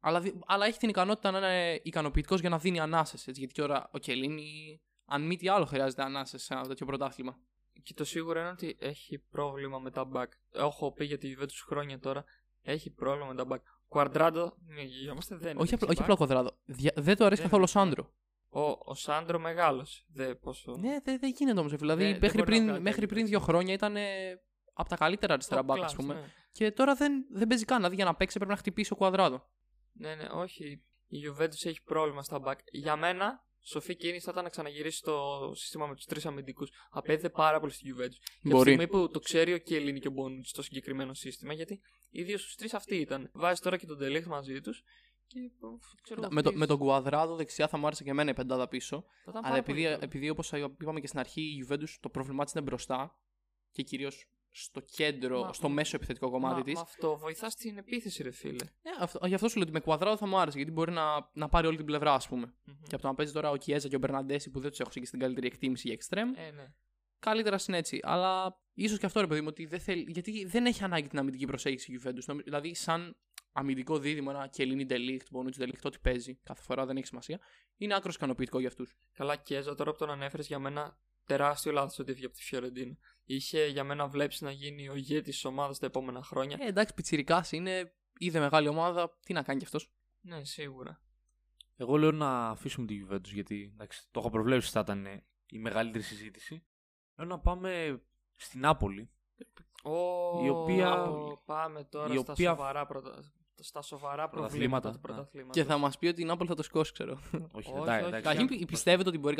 Αλλά, δι- αλλά έχει την ικανότητα να είναι ικανοποιητικός για να δίνει ανάσες. Γιατί τώρα ο Κελίνη, αν μη τι άλλο, χρειάζεται ανάσες σε ένα τέτοιο πρωτάθλημα. Και το σίγουρο είναι ότι έχει πρόβλημα με τα back. Έχω πει για τη Juventus χρόνια τώρα. Έχει πρόβλημα με τα back. Κουαρντράντο, μην γελιόμαστε, δεν Όχι, είναι απλά, όχι back. απλά ο Κοδράδο. Δια- Δεν το αρέσει Δεν καθόλου ο είναι Σάντρο. Ο, ο Σάντρο μεγάλος. Δεν πόσο. Ναι, δεν δεν γίνεται όμως. Δηλαδή, Δεν- δεν μέχρι, μπορεί να πριν, βγάλει μέχρι πριν καλύτερα. δύο χρόνια ήταν από τα καλύτερα αριστερά Top back, ας class, πούμε. ναι. Και τώρα δεν, δεν παίζει καν. Δηλαδή, για να παίξει πρέπει να χτυπήσει ο Κουαδράδο. Ναι, ναι, όχι. Η Juventus έχει πρόβλημα στα back. Για μένα, σοφή κίνηση θα ήταν να ξαναγυρίσει στο σύστημα με τους τρεις αμυντικούς. Απέδιδε πάρα πολύ στη Juventus. Και από τη Μπορεί. στιγμή που το ξέρει ο Κιελίνη και ο Μπονούτσι στο συγκεκριμένο σύστημα, γιατί οι δύο στους τρεις αυτοί ήταν. Βάζει τώρα και τον Τελίχ μαζί τους. Και ξέρω, Με, το, αυτοί με τον Κουαδράδο δεξιά θα μου άρεσε και εμένα η πεντάδα πίσω. θα ήταν Αλλά πάρα επειδή, πολύ καλό. επειδή όπως είπαμε και στην αρχή, η Juventus το πρόβλημά της είναι μπροστά και κυρίως στο κέντρο, Μα- στο μέσο επιθετικό κομμάτι Μα- της. μα αυτό βοηθάς στην επίθεση, ρε φίλε. Ναι, αυτό, γι' αυτό σου λέω ότι με Κουαδράδο θα μου άρεσε γιατί μπορεί να, να πάρει όλη την πλευρά, ας πούμε. Μμμ. Και από το να παίζει τώρα ο Κιέζα και ο Μπερναντέση που δεν τους έχω και στην καλύτερη εκτίμηση για εξτρέμ, Ε, ναι. καλύτερα είναι έτσι. Αλλά ίσως και αυτό ρε παιδί μου, ότι δεν θέλει, γιατί δεν έχει ανάγκη την αμυντική προσέγγιση η Juventus. Νομι- Δηλαδή, σαν αμυντικό δίδυμο, ένα Κελίνι Ντελίχτ, Μπονούτσι Ντελίχτ, ό,τι παίζει κάθε φορά δεν έχει σημασία, είναι άκρος ικανοποιητικό για αυτούς. Καλά, Κέζα, τώρα που τον ανέφερες για μένα, τεράστιο λάθος ότι έφυγε από τη Φιωρεντίνα. Είχε για μένα βλέψει να γίνει ο ηγέτης της ομάδας τα επόμενα χρόνια. Ε, εντάξει, πιτσυρικά είναι, είδε μεγάλη ομάδα, τι να κάνει κι αυτός. Ναι, σίγουρα. Εγώ λέω να αφήσουμε τη Juventus γιατί εντάξει, το έχω προβλέψει ότι θα ήταν ε, η μεγαλύτερη συζήτηση. Λέω να πάμε στην Νάπολη. Ο... Η οποία- Ω, Πάμε τώρα η στα, οποία- σοβαρά προτα... στα σοβαρά Πρωταθλήματα. προβλήματα του Α. πρωταθλήματος. Και θα μας πει ότι η Νάπολη θα το σηκώσει, ξέρω. Όχι, Όχι, εντάξει, όχι. εντάξει. Καταρχήν, για- πι- πιστεύετε ότι μπορεί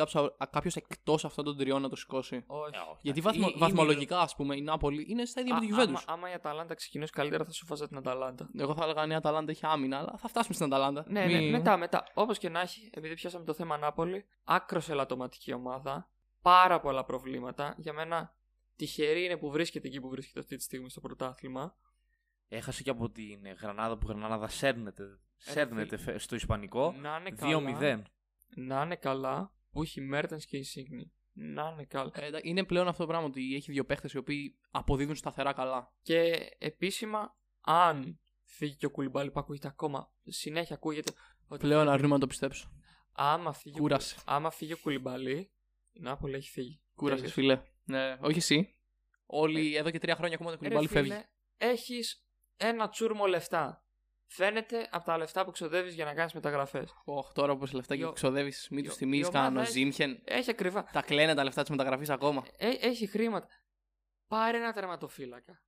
κάποιος εκτός αυτών των τριών να το σηκώσει. Όχι. Ε, όχι, Γιατί εντάξει. βαθμο, Ή- ή βαθμολογικά, ας πούμε, η Νάπολη είναι στα ίδια με τη Α- Juventus. άμα, άμα η Αταλάντα ξεκινήσει καλύτερα, θα σου βάζα την Αταλάντα. Εγώ θα έλεγα αν η Αταλάντα έχει άμυνα, αλλά θα φτάσουμε στην Αταλάντα. Ναι, Μη- ναι, μετά, μετά. Όπως και να έχει, επειδή πιάσαμε το θέμα Νάπολη, άκρος ελαττωματική ομάδα. Πάρα πολλά προβλήματα. Για μένα, τυχερή είναι που βρίσκεται εκεί που βρίσκεται αυτή τη στιγμή στο πρωτάθλημα. Έχασε και από την ε, Γρανάδα που η Γρανάδα σέρνεται, σέρνεται φε- στο Ισπανικό. Να είναι καλά. 2-0. Να είναι καλά που έχει Μέρτενς και η Σίγνη. Να είναι καλά. Ε, εντάξει, είναι πλέον αυτό το πράγμα ότι έχει δύο παίχτες οι οποίοι αποδίδουν σταθερά καλά. Και επίσημα, αν φύγει και ο Κουλιμπάλη που ακούγεται ακόμα, συνέχεια ακούγεται. Ότι Πλέον αρνούμε να το πιστέψω. άμα φύγει, ο- Κούρασε. άμα φύγει ο Κουλιμπάλη, η Νάπολη έχει φύγει. Κούρασες, Τέλος. φίλε. Ναι, όχι εσύ. Όλοι εδώ και τρία χρόνια ακόμα το Ε, Ρε κουμπάλι φίλε, φεύγει. Έχεις ένα τσούρμο λεφτά. Φαίνεται από τα λεφτά που ξοδεύεις για να κάνεις μεταγραφές. Οχ, τώρα όπως λεφτά και Η ο- ξοδεύεις, μην η του ο- θυμίσει η κανέναν ομάδα ο έχει- Ζήμχεν. Έχει ακριβά. Τα κλαίνε τα λεφτά της μεταγραφής ακόμα. Ε, έχει χρήματα. Πάρε ένα τερματοφύλακα.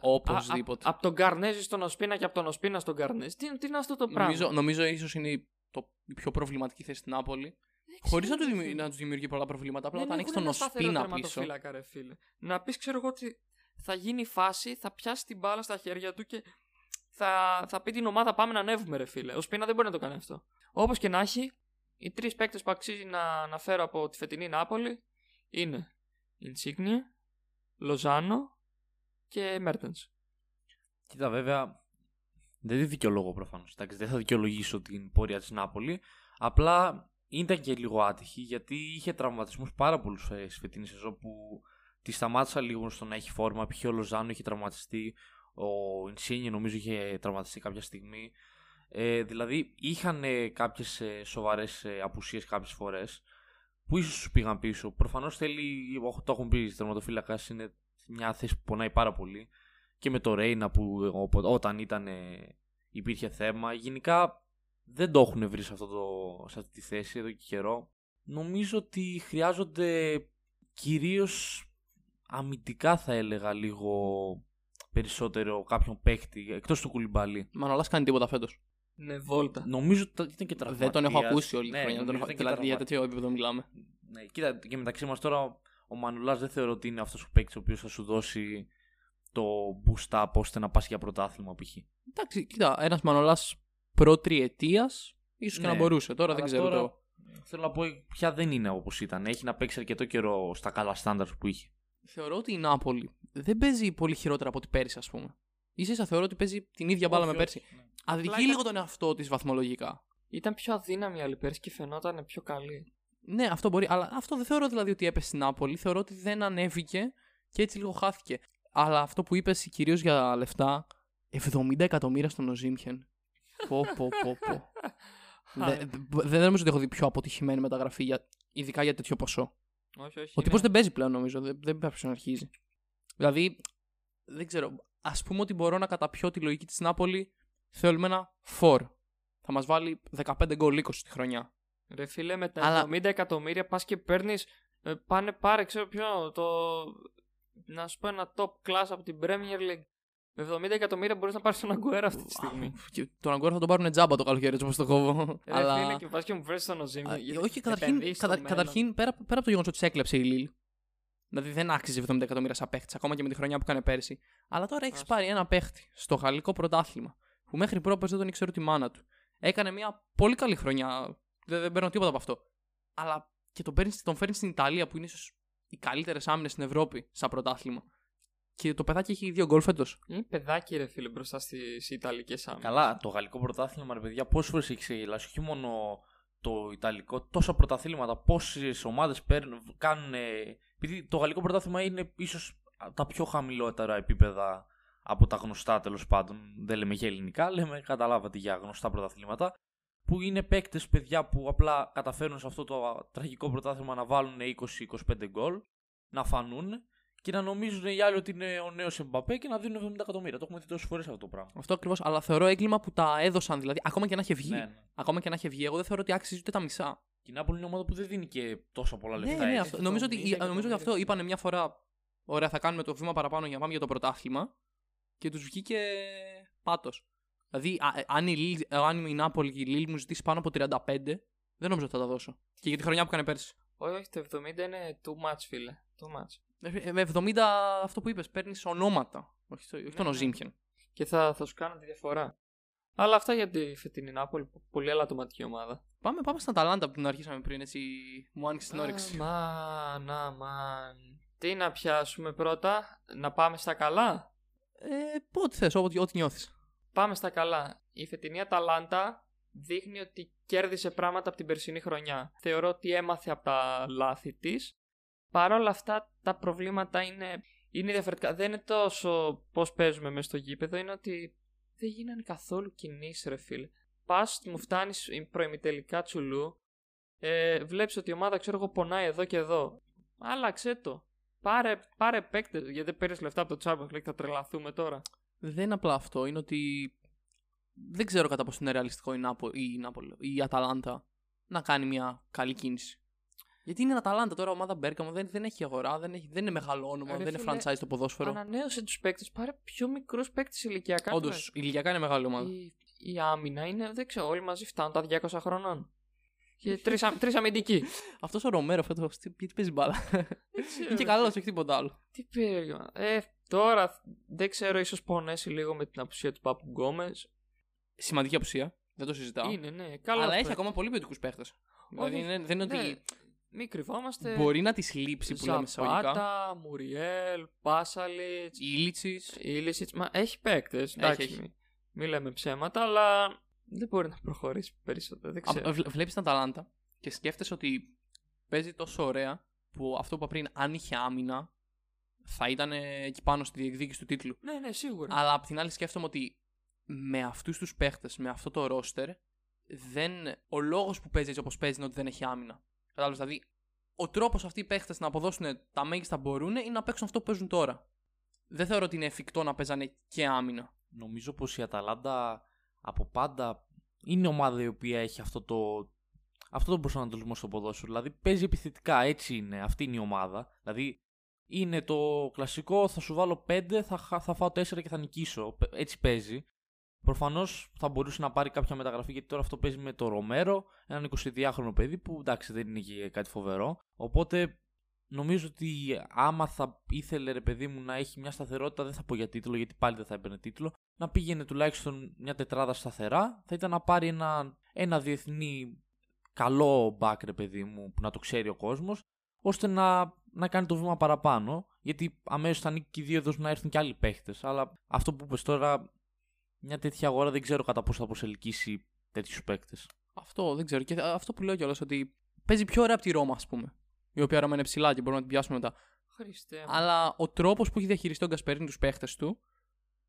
Οπωσδήποτε. Από τον Καρνέζη στον Οσπίνα και από τον Οσπίνα στον Καρνέζη. Τι, τι είναι αυτό το πράγμα; Νομίζω, νομίζω ίσως είναι η- το, η πιο προβληματική θέση στην Νάπολη. Χωρίς να, του δημιου- να τους δημιουργεί πολλά προβλήματα. Απλά Δεν όταν έχει έχουν τον ένα σταθερό Οσπίνα πίσω. τερματοφύλακα, ρε φίλε. Να πεις, ξέρω εγώ, ότι θα γίνει φάση, θα πιάσει την μπάλα στα χέρια του και θα, θα πει την ομάδα πάμε να ανέβουμε, ρε φίλε. Ο Σπίνα δεν μπορεί να το κάνει αυτό. Όπως και να έχει, οι τρεις παίκτες που αξίζει να αναφέρω από τη φετινή Νάπολη είναι Insigne, Λοζάνο και Μέρτενς. Κοίτα, βέβαια, δεν τη δικαιολόγω προφανώς. Δεν θα δικαιολογήσω την πορεία της Νάπολη. Απλά ήταν και λίγο άτυχη γιατί είχε τραυματισμούς πάρα πολλούς στη φετινή σεζόν που τη σταμάτησα λίγο στο να έχει φόρμα. Π.χ. ο Λοζάνο είχε τραυματιστεί, ο Ινσίνι νομίζω είχε τραυματιστεί κάποια στιγμή. Ε, δηλαδή είχαν κάποιες σοβαρές απουσίες κάποιες φορές που ίσως τους πήγαν πίσω. Προφανώς θέλει, ό, το έχουν πει, τερματοφύλακα είναι μια θέση που πονάει πάρα πολύ και με το Ρέινα που ο- όταν ήταν ε, υπήρχε θέμα. Γενικά δεν το έχουν βρει σε, αυτό το, σε αυτή τη θέση εδώ και καιρό. Νομίζω ότι χρειάζονται κυρίως αμυντικά θα έλεγα λίγο περισσότερο κάποιον παίχτη εκτός του κουλιμπαλί. Μανολά κάνει τίποτα φέτος. Ναι, βόλτα. Νομίζω ότι ήταν και τραυματίας. Δεν τον έχω ακούσει όλη τη Ναι, χρονιά. δεν τον νομίζω έχω- ήταν και Δηλαδή για τραυμα- τέτοιο επίπεδο μιλάμε. Ναι, κοίτα, και μεταξύ μας τώρα ο Μανουλάς δεν θεωρώ ότι είναι αυτός ο παίκτης ο οποίος θα σου δώσει το boost up ώστε να πας για πρωτάθλημα π.χ. Εντάξει, κοίτα, ένας Μανολά προ-τριετία ίσως και Ναι. να μπορούσε. Τώρα δεν Αλλά ξέρω. τώρα- το- Θέλω να πω πια δεν είναι όπως ήταν. Έχει να παίξει αρκετό καιρό στα καλά στάνταρ που είχε. Θεωρώ ότι η Νάπολη δεν παίζει πολύ χειρότερα από ό,τι πέρυσι, ας πούμε. σα ίσα θεωρώ ότι παίζει την ίδια μπάλα με Όχι, πέρσι. όχι, ναι. Αδικεί Απλά λίγο ήταν- τον εαυτό της βαθμολογικά. Ήταν πιο αδύναμη άλλη πέρσι και φαινόταν πιο καλή. Ναι, αυτό μπορεί. Αλλά αυτό δεν θεωρώ δηλαδή ότι έπεσε στην Νάπολη. Θεωρώ ότι δεν ανέβηκε και έτσι λίγο χάθηκε. Αλλά αυτό που είπες κυρίως για λεφτά, 70 εκατομμύρια στον Οζήμχεν. πω, πω, πω, πω. Δε- δε- δεν νομίζω ότι έχω δει πιο αποτυχημένη μεταγραφή, για, ειδικά για τέτοιο ποσό. Όχι, όχι. Ο τύπος είναι- δεν παίζει πλέον νομίζω. Δεν, δεν πρέπει να αρχίζει. Δηλαδή, δεν ξέρω. Α πούμε ότι μπορώ να καταπιώ τη λογική της Νάπολη θέλουμε ένα 4. Θα μας βάλει 15 γκολ 20 τη χρονιά. Ρε φίλε, με τα Αλλά- 70 εκατομμύρια πας και παίρνεις. πάνε πάρε, ξέρω ποιο. Το, να σου πω ένα top class από την Premier League. Με 70 εκατομμύρια μπορείς να πάρεις τον Αγκουέρα αυτή τη στιγμή. Και τον Αγκόρα θα τον πάρουν τζάμπα το καλοκαίρι, έτσι όπως το κόβω. Ρε Αλλά... φίλε, και πας και μου φέρεις τον Οζήμ. Α, όχι, καταρχήν, κατα- καταρχήν πέρα, πέρα από το γεγονός ότι σε έκλεψε η Λίλ. Δηλαδή δεν άξιζε 70 εκατομμύρια σαν παίχτης, ακόμα και με τη χρονιά που έκανε πέρσι. Αλλά τώρα έχεις Άσο. πάρει ένα παίχτη στο γαλλικό πρωτάθλημα που μέχρι πρόπερ δεν τον ήξερε τη μάνα του. Έκανε μια πολύ καλή χρονιά. Δεν, δεν παίρνω τίποτα από αυτό. Αλλά και τον, παίρνεις, τον φέρνεις στην Ιταλία που είναι ίσως οι καλύτερες άμυνες στην Ευρώπη σαν πρωτάθλημα. Και το παιδάκι έχει δύο γκολ φέτος. Είναι παιδάκι, ρε φίλε, μπροστά στις Ιταλικές άμυνες. Καλά, το γαλλικό πρωτάθλημα, ρε παιδιά, πόσες φορές έχει ξεγελάσει. Όχι μόνο το ιταλικό, τόσα πρωταθλήματα, πόσες ομάδες κάνουν. Επειδή το γαλλικό πρωτάθλημα είναι ίσως τα πιο χαμηλότερα επίπεδα από τα γνωστά τέλος πάντων. Δεν λέμε για ελληνικά, λέμε καταλάβατε για γνωστά πρωταθλήματα. Που είναι παίκτες, παιδιά, που απλά καταφέρουν σε αυτό το τραγικό πρωτάθλημα να βάλουν 20-25 γκολ, να φανούν και να νομίζουν οι άλλοι ότι είναι ο νέος Εμπαπέ και να δίνουν 70 εκατομμύρια. Το έχουμε δει τόσες φορές αυτό το πράγμα. Αυτό ακριβώς. Αλλά θεωρώ έγκλημα που τα έδωσαν. Δηλαδή, ακόμα και να είχε βγει. Ναι, ναι. Ακόμα και να είχε βγει, εγώ δεν θεωρώ ότι άξιζε ούτε τα μισά. Και η Νάπολη είναι ομάδα που δεν δίνει και τόσο πολλά Ναι, λεφτά. ναι, έτσι. αυτό. Νομίζω, ότι, 70 νομίζω ότι αυτό εκατομμύρια. είπανε μια φορά. Ωραία, θα κάνουμε το βήμα παραπάνω για να πάμε για το πρωτάθλημα. Και τους βγήκε πάτος. Δηλαδή, α, ε, αν η, Λίλ- ε, αν η Νάπολη και η Λίλ μου ζητήσει πάνω από 35, δεν νομίζω ότι θα τα δώσω. Και για τη χρονιά που έκανε πέρσι. Όχι, όχι, το 70 είναι too much, φίλε. Too much. Ε, ε, Με 70 αυτό που είπες, παίρνεις ονόματα. Όχι, το- όχι τον ναι. Οζήμχεν. Και θα, θα σου κάνω τη διαφορά. Αλλά αυτά για τη φετινή Νάπολη. Πολύ ελαττωματική ομάδα. Πάμε, πάμε στην Αταλάντα που την αρχίσαμε πριν, έτσι μου άνοιξε την όρεξη. Αμάν, αμάν. Τι να πιάσουμε πρώτα, να πάμε στα καλά; Ε, πότε θες, ό,τι, ό,τι νιώθεις. Πάμε στα καλά. Η φετινή Αταλάντα δείχνει ότι κέρδισε πράγματα από την περσινή χρονιά. Θεωρώ ότι έμαθε από τα λάθη της. Παρ' όλα αυτά τα προβλήματα είναι, είναι διαφορετικά. Δεν είναι τόσο πώς παίζουμε μέσα στο γήπεδο, είναι ότι δεν γίνανε καθόλου κινήσεις, ρε φίλε. Πας, μου φτάνεις προημιτελικά τσουλού, ε, βλέπεις ότι η ομάδα, ξέρω εγώ, πονάει εδώ και εδώ. Άλλαξε το. Πάρε, πάρε παίκτες, γιατί δεν παίρνει λεφτά από το Champions League, θα τρελαθούμε τώρα. Δεν είναι απλά αυτό. Είναι ότι δεν ξέρω κατά πόσο είναι ρεαλιστικό η, Νάπο, η, Νάπολη, η Αταλάντα να κάνει μια καλή κίνηση. Γιατί είναι η Αταλάντα τώρα, ομάδα Μπέρκαμο, δεν, δεν έχει αγορά, δεν, έχει, δεν είναι μεγάλο όνομα, Ρε δεν είναι φίλε, franchise το ποδόσφαιρο. Ανανέωσε τους παίκτες, πάρε πιο μικρούς παίκτες ηλικιακά. Όντως, τουλάχιστον. ηλικιακά είναι μεγάλη ομάδα. Η, η άμυνα είναι, δεν ξέρω, όλοι μαζί φτάνουν τα 200 χρονών. Και τρεις τρεις αμυντικοί. Αυτός ο Ρομέρο φέτο, γιατί παίζει μπάλα; Δεν είναι ξέρω, και καλός, όχι τίποτα άλλο. Τι περίεργο. Ε, τώρα δεν ξέρω, ίσως πονέσει λίγο με την απουσία του Πάπου Γκόμες. Σημαντική απουσία. Δεν το συζητάω. Είναι, ναι, καλά. Αλλά έχει ακόμα πολύ ποιοτικούς παίχτε. Δηλαδή Όχι, είναι- δεν είναι ναι, ότι Μην κρυβόμαστε. μπορεί να τη λείψει που λέμε εισαγωγικά. Ζαπάτα, Μουριέλ, Πάσαλιτς, Ήλιτσις. Ήλισιτ. Μα έχει παίκτες. Εντάξει, έχει. μην, μην λέμε ψέματα, αλλά δεν μπορεί να προχωρήσει περισσότερο. Δεν ξέρω. Βλέπεις την Αταλάντα και σκέφτεσαι ότι παίζει τόσο ωραία που αυτό που είπα πριν, αν είχε άμυνα, θα ήταν ε, εκεί πάνω στη διεκδίκηση του τίτλου. Ναι, ναι, σίγουρα. Αλλά απ' την άλλη σκέφτομαι ότι με αυτούς τους παίχτες, με αυτό το ρόστερ, δεν... ο λόγος που παίζει έτσι όπως παίζει είναι ότι δεν έχει άμυνα. Κατάλαβες. Δηλαδή, ο τρόπος αυτοί οι παίχτες να αποδώσουν τα μέγιστα που μπορούν είναι να παίξουν αυτό που παίζουν τώρα. Δεν θεωρώ ότι είναι εφικτό να παίζανε και άμυνα. Νομίζω πως η Αταλάντα από πάντα είναι ομάδα η οποία έχει αυτό το, αυτό το προσανατολισμό στο ποδόσφαιρο. Δηλαδή παίζει επιθετικά, έτσι είναι, αυτή είναι η ομάδα. Δηλαδή είναι το κλασικό, θα σου βάλω 5, θα, χα- θα φάω 4 και θα νικήσω. Π- Έτσι παίζει. Προφανώς θα μπορούσε να πάρει κάποια μεταγραφή γιατί τώρα αυτό παίζει με το Ρομέρο, έναν 22χρονο παιδί που εντάξει δεν είναι και κάτι φοβερό. Οπότε νομίζω ότι άμα θα ήθελε ρε παιδί μου να έχει μια σταθερότητα, δεν θα πω για τίτλο γιατί πάλι δεν θα έπαιρνε τίτλο, να πήγαινε τουλάχιστον μια τετράδα σταθερά, θα ήταν να πάρει ένα, ένα διεθνή καλό back ρε παιδί μου που να το ξέρει ο κόσμος ώστε να, να κάνει το βήμα παραπάνω γιατί αμέσως θα ανήκει και οι δύο εδώ να έρθουν και άλλοι παίχτες αλλά αυτό που είπες τώρα μια τέτοια αγορά δεν ξέρω κατά πόσο θα προσελκύσει τέτοιους παίκτες Αυτό δεν ξέρω. Και αυτό που λέω κιόλας ότι παίζει πιο ωραία από τη Ρώμα, ας πούμε. Η οποία Ρώμα είναι ψηλά και μπορούμε να την πιάσουμε μετά. Χριστέ. μου. Αλλά ο τρόπος που έχει διαχειριστεί ο Γκασπερίνη τους παίχτες του,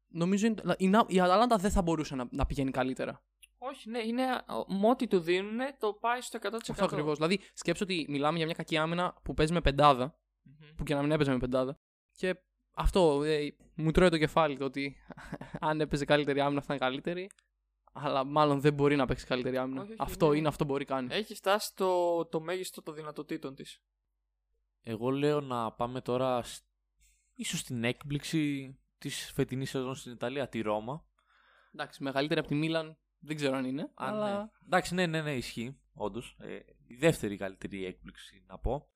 νομίζω είναι, η, Να- η Αταλάντα δεν θα μπορούσε να, να πηγαίνει καλύτερα. Όχι, ναι, είναι ο- με ό,τι του δίνουν το πάει στο 100%. Αυτό ακριβώς. Δηλαδή, σκέψω ότι μιλάμε για μια κακή άμυνα που παίζει με πεντάδα, Μμμ. που και να μην έπαιζε με πεντάδα. Και αυτό ε, μου τρώει το κεφάλι το ότι αν έπαιζε καλύτερη άμυνα θα είναι καλύτερη. Αλλά μάλλον δεν μπορεί να παίξει καλύτερη άμυνα. Όχι, όχι, αυτό είναι- είναι αυτό που μπορεί κάνει. Έχει φτάσει το, το μέγιστο των δυνατοτήτων της. Εγώ λέω να πάμε τώρα σ- ίσως στην έκπληξη της φετινής σεζόν στην Ιταλία, τη Ρώμα. Εντάξει, μεγαλύτερη από τη Μίλαν δεν ξέρω αν είναι. Αν, αλλά ναι. Εντάξει, ναι, ναι, ναι, ισχύει, όντως. Ε, η δεύτερη καλύτερη έκπληξη, να πω,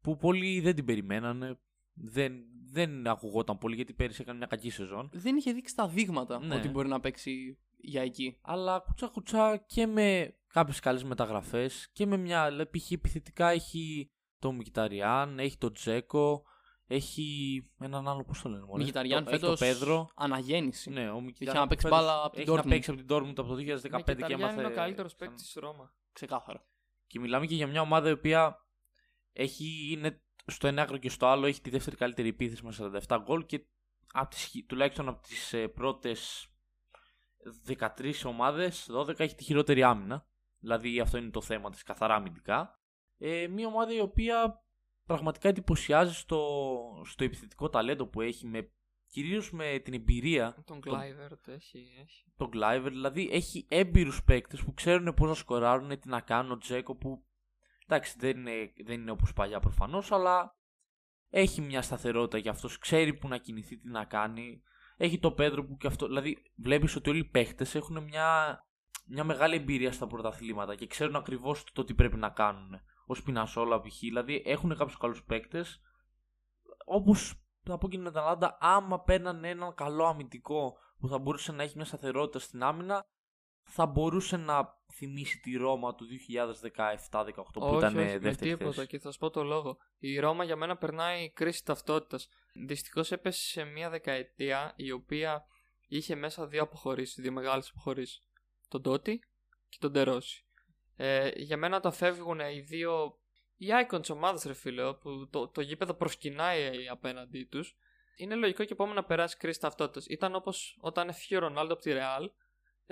που πολλοί δεν την περιμένανε. Δεν, δεν ακουγόταν πολύ γιατί πέρυσι έκανε μια κακή σεζόν. δεν είχε δείξει τα δείγματα Ναι. ότι μπορεί να παίξει για εκεί. Αλλά κουτσά κουτσά και με κάποιες καλές μεταγραφές και με μια, δηλαδή, π.χ. επιθετικά έχει το Μικηταριάν, έχει το Τζέκο, έχει έναν άλλο, πώς το λένε, μωρέ; Μιγιταριάν Το- έχει φέτος. το Πέδρο. Αναγέννηση. Ναι, ο Είχε Μικηταριάν να παίξει φέτος μπάλα από την Έχει να Dortmund. παίξει από την Dortmund από το 2015 και έμαθε... είναι ο καλύτερος σαν- παίκτης της Ρώμα. Ξεκάθαρα. Και μιλάμε και για μια ομάδα η οποία έχει, είναι στο ένα άκρο και στο άλλο έχει τη δεύτερη καλύτερη επίθεση με 47 γκολ και από τις, χι- τουλάχιστον από τις ε, πρώτες 13 ομάδες, 12 έχει τη χειρότερη άμυνα. Δηλαδή αυτό είναι το θέμα της καθαρά αμυντικά. Ε, μια ομάδα η οποία πραγματικά εντυπωσιάζει στο, στο επιθετικό ταλέντο που έχει με, κυρίως με την εμπειρία Τον Τον- Κλάιβερτ έχει. έχει. τον Κλάιβερ. Δηλαδή έχει έμπειρους παίκτες που ξέρουν πώς να σκοράρουν, τι να κάνουν. Ο Τζέκο που εντάξει δεν είναι, δεν είναι όπως παλιά προφανώς, αλλά έχει μια σταθερότητα για αυτός. Ξέρει που να κινηθεί, τι να κάνει. Έχει το Πέδρο που και αυτό. Δηλαδή βλέπεις ότι όλοι οι παίκτες έχουν μια, μια μεγάλη εμπειρία στα πρωταθλήματα και ξέρουν ακριβώς το τι πρέπει να κάνουν. Ο Σπινασόλα π.χ. Δηλαδή έχουν κάποιους καλούς παίκτες όπως θα πω και την Αταλάντα, άμα παίρνανε έναν καλό αμυντικό που θα μπορούσε να έχει μια σταθερότητα στην άμυνα, θα μπορούσε να θυμίσει τη Ρώμα του 2017-18 που όχι, ήταν όχι, ε, με δεύτερη τίποτα θέση. και θα σου πω το λόγο. Η Ρώμα για μένα περνάει κρίση ταυτότητας. Δυστυχώς έπεσε σε μια δεκαετία η οποία είχε μέσα δύο αποχωρήσεις, δύο μεγάλες αποχωρήσεις. Τον Τότι και τον Τερόση. Ε, για μένα όταν φεύγουν οι δύο. Οι icons ομάδα, ρε φίλε, που το, το γήπεδο προσκυνάει απέναντί τους, είναι λογικό και επόμενα να περάσει κρίση ταυτότητας. Ήταν όπως όταν έφυγε ο Ρονάλντο από τη Ρεάλ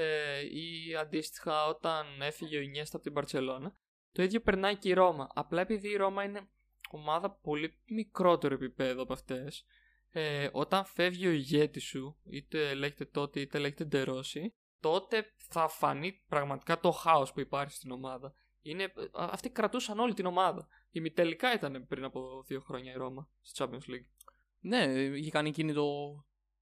ε, ή αντίστοιχα όταν έφυγε ο Ινιέστα από την Παρσελώνα. Το ίδιο περνάει και η Ρώμα. Απλά επειδή η Ρώμα είναι ομάδα πολύ μικρότερο επίπεδο από αυτές, ε, όταν φεύγει ο ηγέτης σου, είτε λέγεται τότε είτε λέγεται Ντερόση, τότε θα φανεί πραγματικά το χάος που υπάρχει στην ομάδα. Είναι, α- αυτοί κρατούσαν όλη την ομάδα. Η τελικά ήταν πριν από δύο χρόνια η Ρώμα στη Champions League. Ναι, είχε κάνει εκείνη το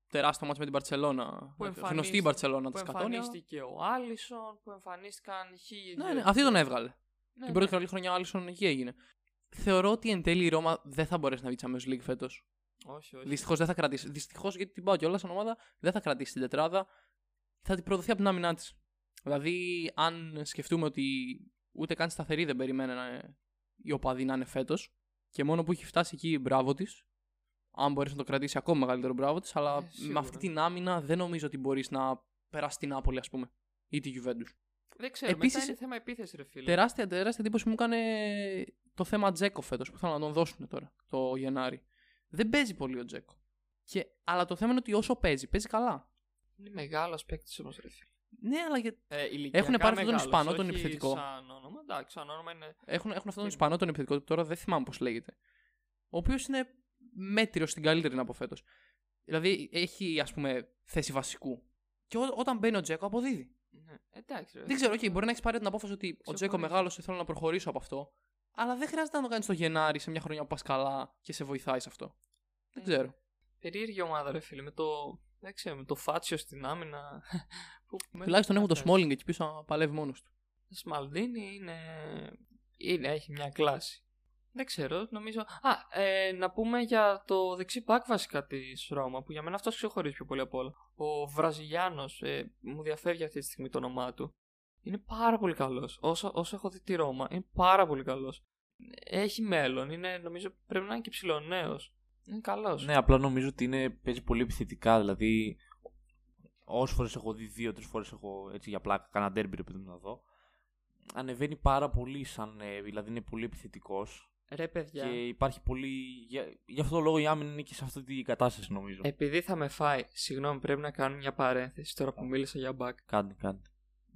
τεράστιο μάτς με την Παρσελώνα. Που Γνωστή η εμφανίστηκε- Παρσελώνα Που τη Κατόνια. εμφανίστηκε ο Άλισον, που εμφανίστηκαν χίλιοι. Ναι, δυο- ναι, αυτή τον έβγαλε. Ναι, την πρώτη ναι. καλή χρονιά ο Άλισον εκεί έγινε. Θεωρώ ότι εν τέλει η Ρώμα δεν θα μπορέσει να βγει Champions League φέτος. Όχι, όχι. Δυστυχώς δεν θα κρατήσει. Δυστυχώς γιατί την πάω κιόλας σαν ομάδα δεν θα κρατήσει την τετράδα. Θα την προδοθεί από την άμυνά της. Δηλαδή, αν σκεφτούμε ότι ούτε καν σταθερή δεν περιμένανε οι οπαδοί να είναι φέτος και μόνο που έχει φτάσει εκεί μπράβο της, αν μπορέσει να το κρατήσεις ακόμα μεγαλύτερο μπράβο της, αλλά Ε, σίγουρα. με αυτή την άμυνα δεν νομίζω ότι μπορείς να περάσεις την Νάπολη, ας πούμε, ή τη Juventus. Δεν ξέρω. Επίσης- Μετά είναι θέμα επίθεσης, ρε φίλε. Τεράστια, τεράστια εντύπωση μου έκανε το θέμα Τζέκο φέτος που θέλουν να τον δώσουν τώρα, το Γενάρη. Δεν παίζει πολύ ο Τζέκο. Και, αλλά το θέμα είναι ότι όσο παίζει, παίζει καλά. Είναι μεγάλος παίκτης όμως, ρε φίλε. Ναι, αλλά για... Ε, Έχουν πάρει αυτόν τον μεγάλος, Ισπανό, τον όχι επιθετικό. Σαν όνομα. Εντάξει, σαν όνομα είναι. έχουν, έχουν αυτόν τον Και- Ισπανό τον επιθετικό του τώρα, δεν θυμάμαι πώς λέγεται. Ο οποίος είναι μέτριο στην καλύτερη από φέτος. Δηλαδή έχει, ας πούμε, θέση βασικού. Και ό, όταν μπαίνει ο Τζέκο, αποδίδει. Ναι, εντάξει. Ρε. Δεν ξέρω, okay, μπορεί να έχεις πάρει την απόφαση ότι ο Συμφωνήσω. Τζέκο μεγάλος θέλω να προχωρήσω από αυτό. Αλλά δεν χρειάζεται να το κάνεις το Γενάρη σε μια χρονιά που πας καλά και σε βοηθάει σε αυτό. Δεν Ε, ξέρω. Περίεργη ομάδα, ρε φίλε. Με το. Δεν ξέρω, με το φάτσιο στην άμυνα. που Τουλάχιστον έχουν το Μάλιστα. Smalling εκεί πίσω να παλεύει μόνος του. Σμαλντίνη είναι... είναι. Έχει μια κλάση. Δεν ξέρω, νομίζω. Α, ε, να πούμε για το δεξί πακ βασικά της Ρώμα, που για μένα αυτός ξεχωρίζει πιο πολύ από όλα. Ο Βραζιλιάνος, ε, μου διαφεύγει αυτή τη στιγμή το όνομά του. Είναι πάρα πολύ καλός. Όσο, όσο έχω δει τη Ρώμα, είναι πάρα πολύ καλός. Έχει μέλλον, είναι, νομίζω πρέπει να είναι και ψηλονέος. Είναι καλός. Ναι, απλά νομίζω ότι είναι, παίζει πολύ επιθετικά. Δηλαδή, όσες φορές έχω δει, δύο-τρει φορές έχω έτσι για πλάκα, κάνα ντέρμπι ρε παιδί μου να δω. Ανεβαίνει πάρα πολύ, σαν, ε, δηλαδή είναι πολύ επιθετικός. Ρε παιδιά, Και υπάρχει πολύ. Για, γι' αυτό το λόγο η άμυνα είναι και σε αυτή την κατάσταση νομίζω. επειδή θα με φάει, συγγνώμη, πρέπει να κάνω μια παρένθεση τώρα που μίλησα για back. Κάντε, κάντε.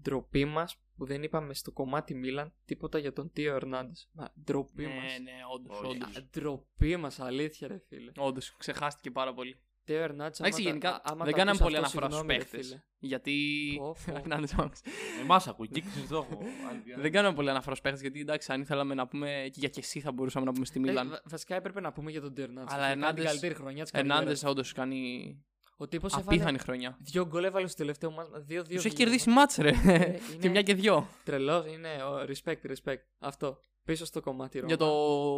Ντροπή μας που δεν είπαμε στο κομμάτι Μίλαν τίποτα για τον Τίο Ερνάντες. Μα ντροπή Ναι, μας. ναι, όντως. Όχι. Όντως. Ντροπή μας, αλήθεια, ρε φίλε. Όντως, ξεχάστηκε πάρα πολύ. Τίο Ερνάντε. Εντάξει, γενικά δεν κάναμε πολύ αναφορά στους παίχτες. Γιατί. Πω, πω. Ερνάντες, άκουσε. Εμάς ακούει, κύκλησε το έχω. Δεν κάναμε πολύ αναφορά στους παίχτες γιατί εντάξει, αν ήθελαμε να πούμε και για και εσύ θα μπορούσαμε να πούμε στη Μίλαν. Ε, βασικά έπρεπε να πούμε για τον Τίο Ερνάντε. Αλλά την Ερνάντες- καλύτερη χρονιά της Ερνάντε όντως κάνει Ο τύπος απίθανη έβαλε χρονιά. δύο γκολ έβαλε στο τελευταίο μα. Δύο-δύο. Τους έχει κερδίσει μάτς ρε. είναι- Και μια και δυο. Τρελό, είναι. ο- Respect, respect. Αυτό. Πίσω στο κομμάτι Ρώμα. Για, το...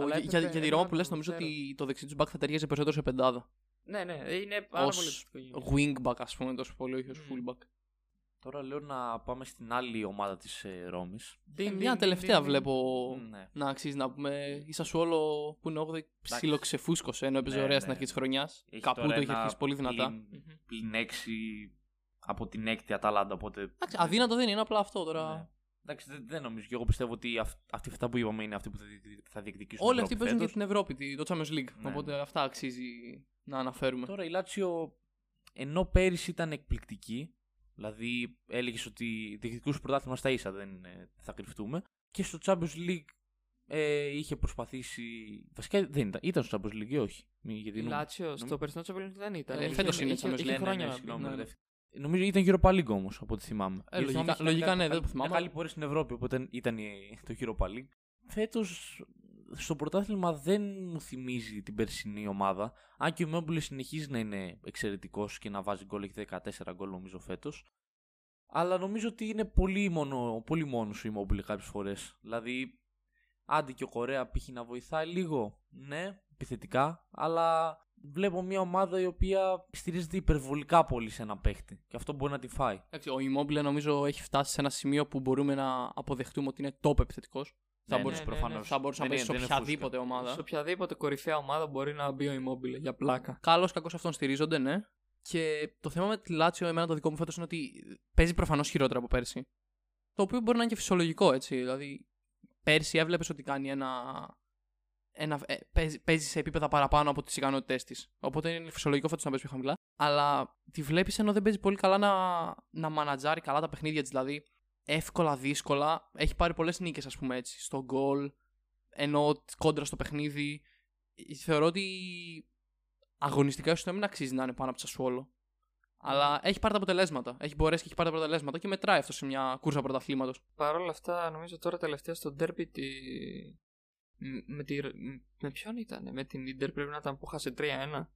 Αλλά για, έπρεπε για τη ένα Ρώμα που λες να νομίζω ξέρω. ότι το δεξί τους back θα ταιριάζει περισσότερο σε πεντάδα. Ναι, ναι, είναι πάρα Ως πολύ επιθυμητικό. Wing back ας πούμε τόσο πολύ, όχι ως Μμμ. full back. Τώρα λέω να πάμε στην άλλη ομάδα της ε, Ρώμης. Ντιν, Ε, ντιν, Μια ντιν, τελευταία ντιν, βλέπω Ναι. να αξίζει να πούμε. Η Σασουόλο που είναι 8η ψήλο ξεφούσκωσε ενώ έπαιζε Ναι, ωραία ναι. στην αρχή της χρονιάς. Έχει Καπού τώρα το είχε ένα αρχίσει πολύ δυνατά. πλην- Μμμ. Πλην 6 από την έκτη Αταλάντα. Οπότε. Εντάξει, αδύνατο δεν είναι απλά αυτό τώρα. Ναι. Εντάξει, δεν, δεν νομίζω. Και εγώ πιστεύω ότι αυ, αυτοί αυτά που είπαμε είναι αυτοί που θα, διεκδικ- θα διεκδικήσουν. Όλοι την αυτοί Ευρώπη παίζουν και φέτος. στην Ευρώπη, τη- το Champions League. Ναι, Οπότε ναι. αυτά αξίζει να αναφέρουμε. Τώρα η Λάτσιο, ενώ πέρυσι ήταν εκπληκτική, δηλαδή έλεγες ότι διεκδικούσε πρωτάθλημα στα ίσα, δεν ε, θα κρυφτούμε, και στο Champions League ε, είχε προσπαθήσει. Βασικά δεν ήταν. Ήταν στο Champions League ή όχι; Μη, γιατί Η νομ- Λάτσιο στο περσινό Champions League δεν ήταν. Ε, Είχε- φέτος είναι είχε- Champions είχε League, Ναι, χρόνια ναι, να συγγνώμη, μπει. ναι. μπερδεύτηκα. Νομίζω ήταν Europa League όμως, από ό,τι θυμάμαι. Ε, Γιατί λογικά- θυμάμαι είχε λογικά κάνει ναι, δεν καλή- το θυμάμαι, Μια καλή αλλά- πορεία στην Ευρώπη, οπότε ήταν η- το Europa League. Φέτος στο πρωτάθλημα δεν μου θυμίζει την περσινή ομάδα. Αν και ο Μόμπλε συνεχίζει να είναι εξαιρετικός και να βάζει γκολ, έχει 14 γκολ νομίζω φέτος. Αλλά νομίζω ότι είναι πολύ μόνο, πολύ μόνος ο Immobile κάποιες φορές. Δηλαδή, άντε και ο Κορέα π.χ. να βοηθάει λίγο, ναι, επιθετικά, αλλά βλέπω μια ομάδα η οποία στηρίζεται υπερβολικά πολύ σε ένα παίχτη. Και αυτό μπορεί να τη φάει. Εντάξει, ο Immobile νομίζω έχει φτάσει σε ένα σημείο που μπορούμε να αποδεχτούμε ότι είναι top επιθετικός. Θα Ναι, μπορούσε ναι, ναι, προφανώς. θα μπορούσε να Δεν παίξει σε είναι- δεν είναι οποιαδήποτε ομάδα. Σε οποιαδήποτε κορυφαία ομάδα μπορεί να μπει ο Immobile για πλάκα. Καλό κακό αυτόν στηρίζονται, ναι. Και το θέμα με τη Λάτσιο, εμένα το δικό μου φέτος είναι ότι παίζει προφανώς χειρότερα από πέρσι. Το οποίο μπορεί να είναι και φυσιολογικό, έτσι. Δηλαδή, πέρσι έβλεπες ότι κάνει ένα. ένα ε, παίζει, παίζει σε επίπεδα παραπάνω από τις ικανότητές της. Οπότε είναι φυσιολογικό φέτος να παίζει πιο χαμηλά. Αλλά τη βλέπεις ενώ δεν παίζει πολύ καλά να, να μανατζάρει καλά τα παιχνίδια της. Δηλαδή, εύκολα, δύσκολα. Έχει πάρει πολλές νίκες, ας πούμε έτσι. Στο γκολ, ενώ κόντρα στο παιχνίδι. Θεωρώ ότι αγωνιστικά ίσως να μην αξίζει να είναι πάνω από τη Σασουόλο. Αλλά έχει πάρει τα αποτελέσματα. Έχει μπορέσει και έχει πάρει τα αποτελέσματα και μετράει αυτό σε μια κούρσα πρωταθλήματος. Παρ' όλα αυτά, νομίζω τώρα τελευταία στο derby τη. μ- Με, τη... μ- με ποιον ήταν, με την Ιντερ πρέπει να ήταν που χάσε 3-1.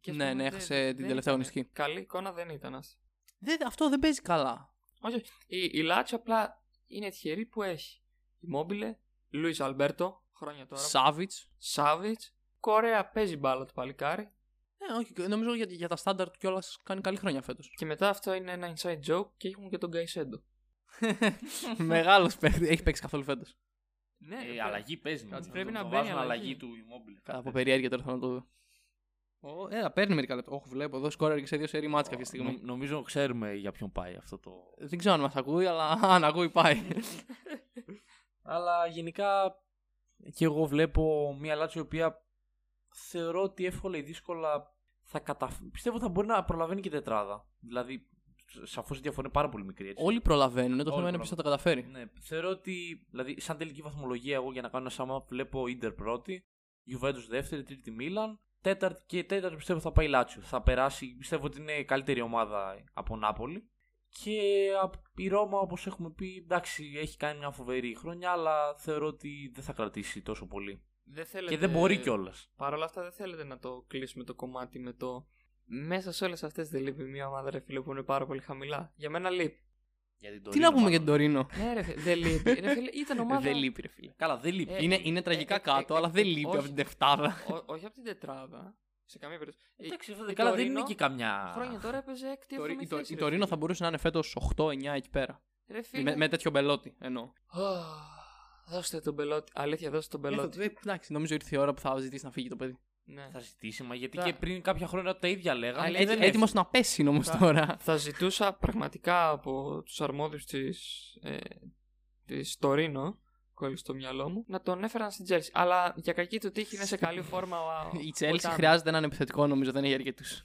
Και Ναι, αυτό ναι, δεν- έχασε δεν την τελευταία ήταν. αγωνιστική. Καλή εικόνα δεν ήταν αυτή. αυτό δεν παίζει καλά. Όχι, η, η Λάτσιο απλά είναι τυχερή που έχει. Η Μόμπιλε, Λουίς Αλμπέρτο, χρόνια τώρα. Σάβιτς. Σάβιτς, Κορέα παίζει μπάλα το παλικάρι. Ναι, όχι, νομίζω για, για τα στάνταρ του κιόλας κάνει καλή χρονιά φέτος. Και μετά αυτό είναι ένα inside joke και έχουμε και τον Καϊσέντο. Μεγάλος παίχτη. Έχει παίξει καθόλου φέτος. Ναι, Ε, αλλαγή παίζει. Κάτσε, νομίζω. πρέπει Το να βάζουν μπαίνει αλλαγή. αλλαγή του Immobile. Από περιέργεια τώρα θέλω να το δω. Ω, Έλα, παίρνει μερικά λεπτά. Όχι, βλέπω εδώ σκόραρε και σε δύο σερή μάτς κάποια στιγμή. Νο- νομίζω ξέρουμε για ποιον πάει αυτό το. Δεν ξέρω αν μας ακούει, αλλά αν ακούει πάει. Αλλά γενικά και εγώ βλέπω μια Λάτσιο η οποία θεωρώ ότι εύκολα ή δύσκολα θα καταφέρει. Πιστεύω θα μπορεί να προλαβαίνει και τετράδα. Δηλαδή, σαφώς η διαφορά είναι πάρα πολύ μικρή. Έτσι. Όλοι προλαβαίνουν. Το Όλοι θέμα είναι ποιος θα τα καταφέρει. Ναι, θεωρώ ότι, δηλαδή, σαν τελική βαθμολογία, εγώ για να κάνω ένα σάμα, βλέπω Ιντερ πρώτη, Juventus δεύτερη, τρίτη Μίλαν, τέταρτη και τέταρτη πιστεύω θα πάει Λάτσιο. Θα περάσει, πιστεύω ότι είναι η καλύτερη ομάδα από Νάπολη. Και απ- η Ρώμα, όπως έχουμε πει, εντάξει, έχει κάνει μια φοβερή χρονιά, αλλά θεωρώ ότι δεν θα κρατήσει τόσο πολύ. Δεν θέλετε... Και δεν μπορεί κιόλας. Παρ' όλα αυτά δεν θέλετε να το κλείσουμε το κομμάτι με το... Μέσα σε όλες αυτές δεν λείπει μια ομάδα ρε φίλε που είναι πάρα πολύ χαμηλά. Για μένα λείπει. Τι να πούμε για την Τωρίνο; Ναι ρε φίλε, δεν λείπει. Ρε φίλε, ήταν ομάδα... Δεν λείπει, ρε φίλε. Καλά, δεν λείπει. Ε, Είναι, είναι τραγικά ε, ε, κάτω, ε, αλλά ε, δεν ε, λείπει όχι. από την τεφτάδα. Ό- όχι από την τετράδα. Σε καμία περίπτωση. Ε, Εντάξει, αυτό η δεν- καλά, δεν Τωρίνο είναι και καμιά. Χρόνια τώρα έπαιζε έκτη Η Τωρί- έβδομη η Τω- θέση, Η ρε Τωρίνο φίλε. θα μπορούσε να είναι φέτος 8-9 εκεί πέρα. Ρε φίλε. Με, με τέτοιο μπελότη εννοώ. Ω, Δώστε τον πελότη. Αλήθεια, δώστε τον πελότη. Ε, εντάξει, νομίζω ήρθε η ώρα που θα ζητήσει να φύγει το παιδί. Ναι. Θα ζητήσει, μα γιατί Θα- και πριν κάποια χρόνια τα ίδια λέγαμε. Αλήθεια, και δεν δεν Έτοιμο να πέσει όμως Θα- τώρα. Θα ζητούσα πραγματικά από τους αρμόδιους της, ε, της Τωρίνο, κόλλησε στο μυαλό μου, να τον έφεραν στην Τζέλση. Αλλά για κακή του τύχη είναι σε καλή φόρμα. ο- Η ο Τσέλση Ιτάν. χρειάζεται έναν επιθετικό, νομίζω δεν έχει αρκετούς.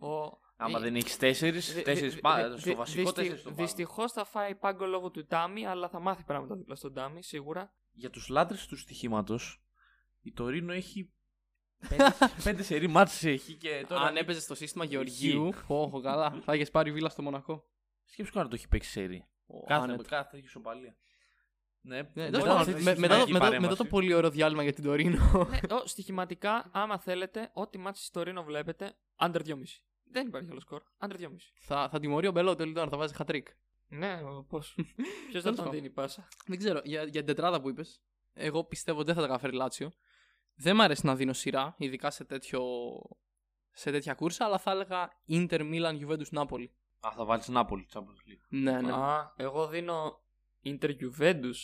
Ο, Άμα Ε, δεν έχεις τέσσερις, Δυ- τέσσερις δυ- πά- δυ- στο δυ- βασικό δυστι- τέσσερις στο πάγκο. Δυστυχώς θα φάει πάγκο λόγω του Τάμι, αλλά θα μάθει πράγματα δίπλα στον Τάμι, σίγουρα. Για τους λάτρες του στοιχήματος, η Τωρίνο έχει. Πέντε- Πέντε σερή μάτσε έχει και τώρα. Αν έπαιζες στο σύστημα Γεωργίου, πω, καλά, θα είχες πάρει βίλα στο Μονακό. Σκέψου καν να το έχει παίξει σερή. Ω, Κάθε, άνετα. κάθε έχει ισοπαλία. Ναι, Ναι, μετά τέλος πάντων, αυτή τη με- μετά, το- συστηματική μετά, μετά παρέμβαση. το πολύ ωραίο διάλειμμα για την Τωρίνο. ναι, ο, στοιχηματικά, άμα θέλετε, ό,τι μάτς στο Ρήνο βλέπετε, under 2,5. Δεν υπάρχει άλλο σκορ. Under 2,5. θα, θα τιμωρεί ο Μπελότι τώρα, θα βάζει χατ τρικ. Ναι, πώς. Ποιος θα Τέλος τον πάντων. δίνει πάσα; Δεν ξέρω, για, για την τετράδα που είπες, εγώ πιστεύω ότι δεν θα τα καταφέρει Λάτσιο. Δεν μ' αρέσει να δίνω σειρά, ειδικά σε, τέτοιο, σε τέτοια κούρσα, αλλά θα έλεγα Inter Milan Juventus Napoli. Α, θα βάλεις Νάπολη, Champions League. Ναι, ναι. Α, εγώ δίνω Inter Juventus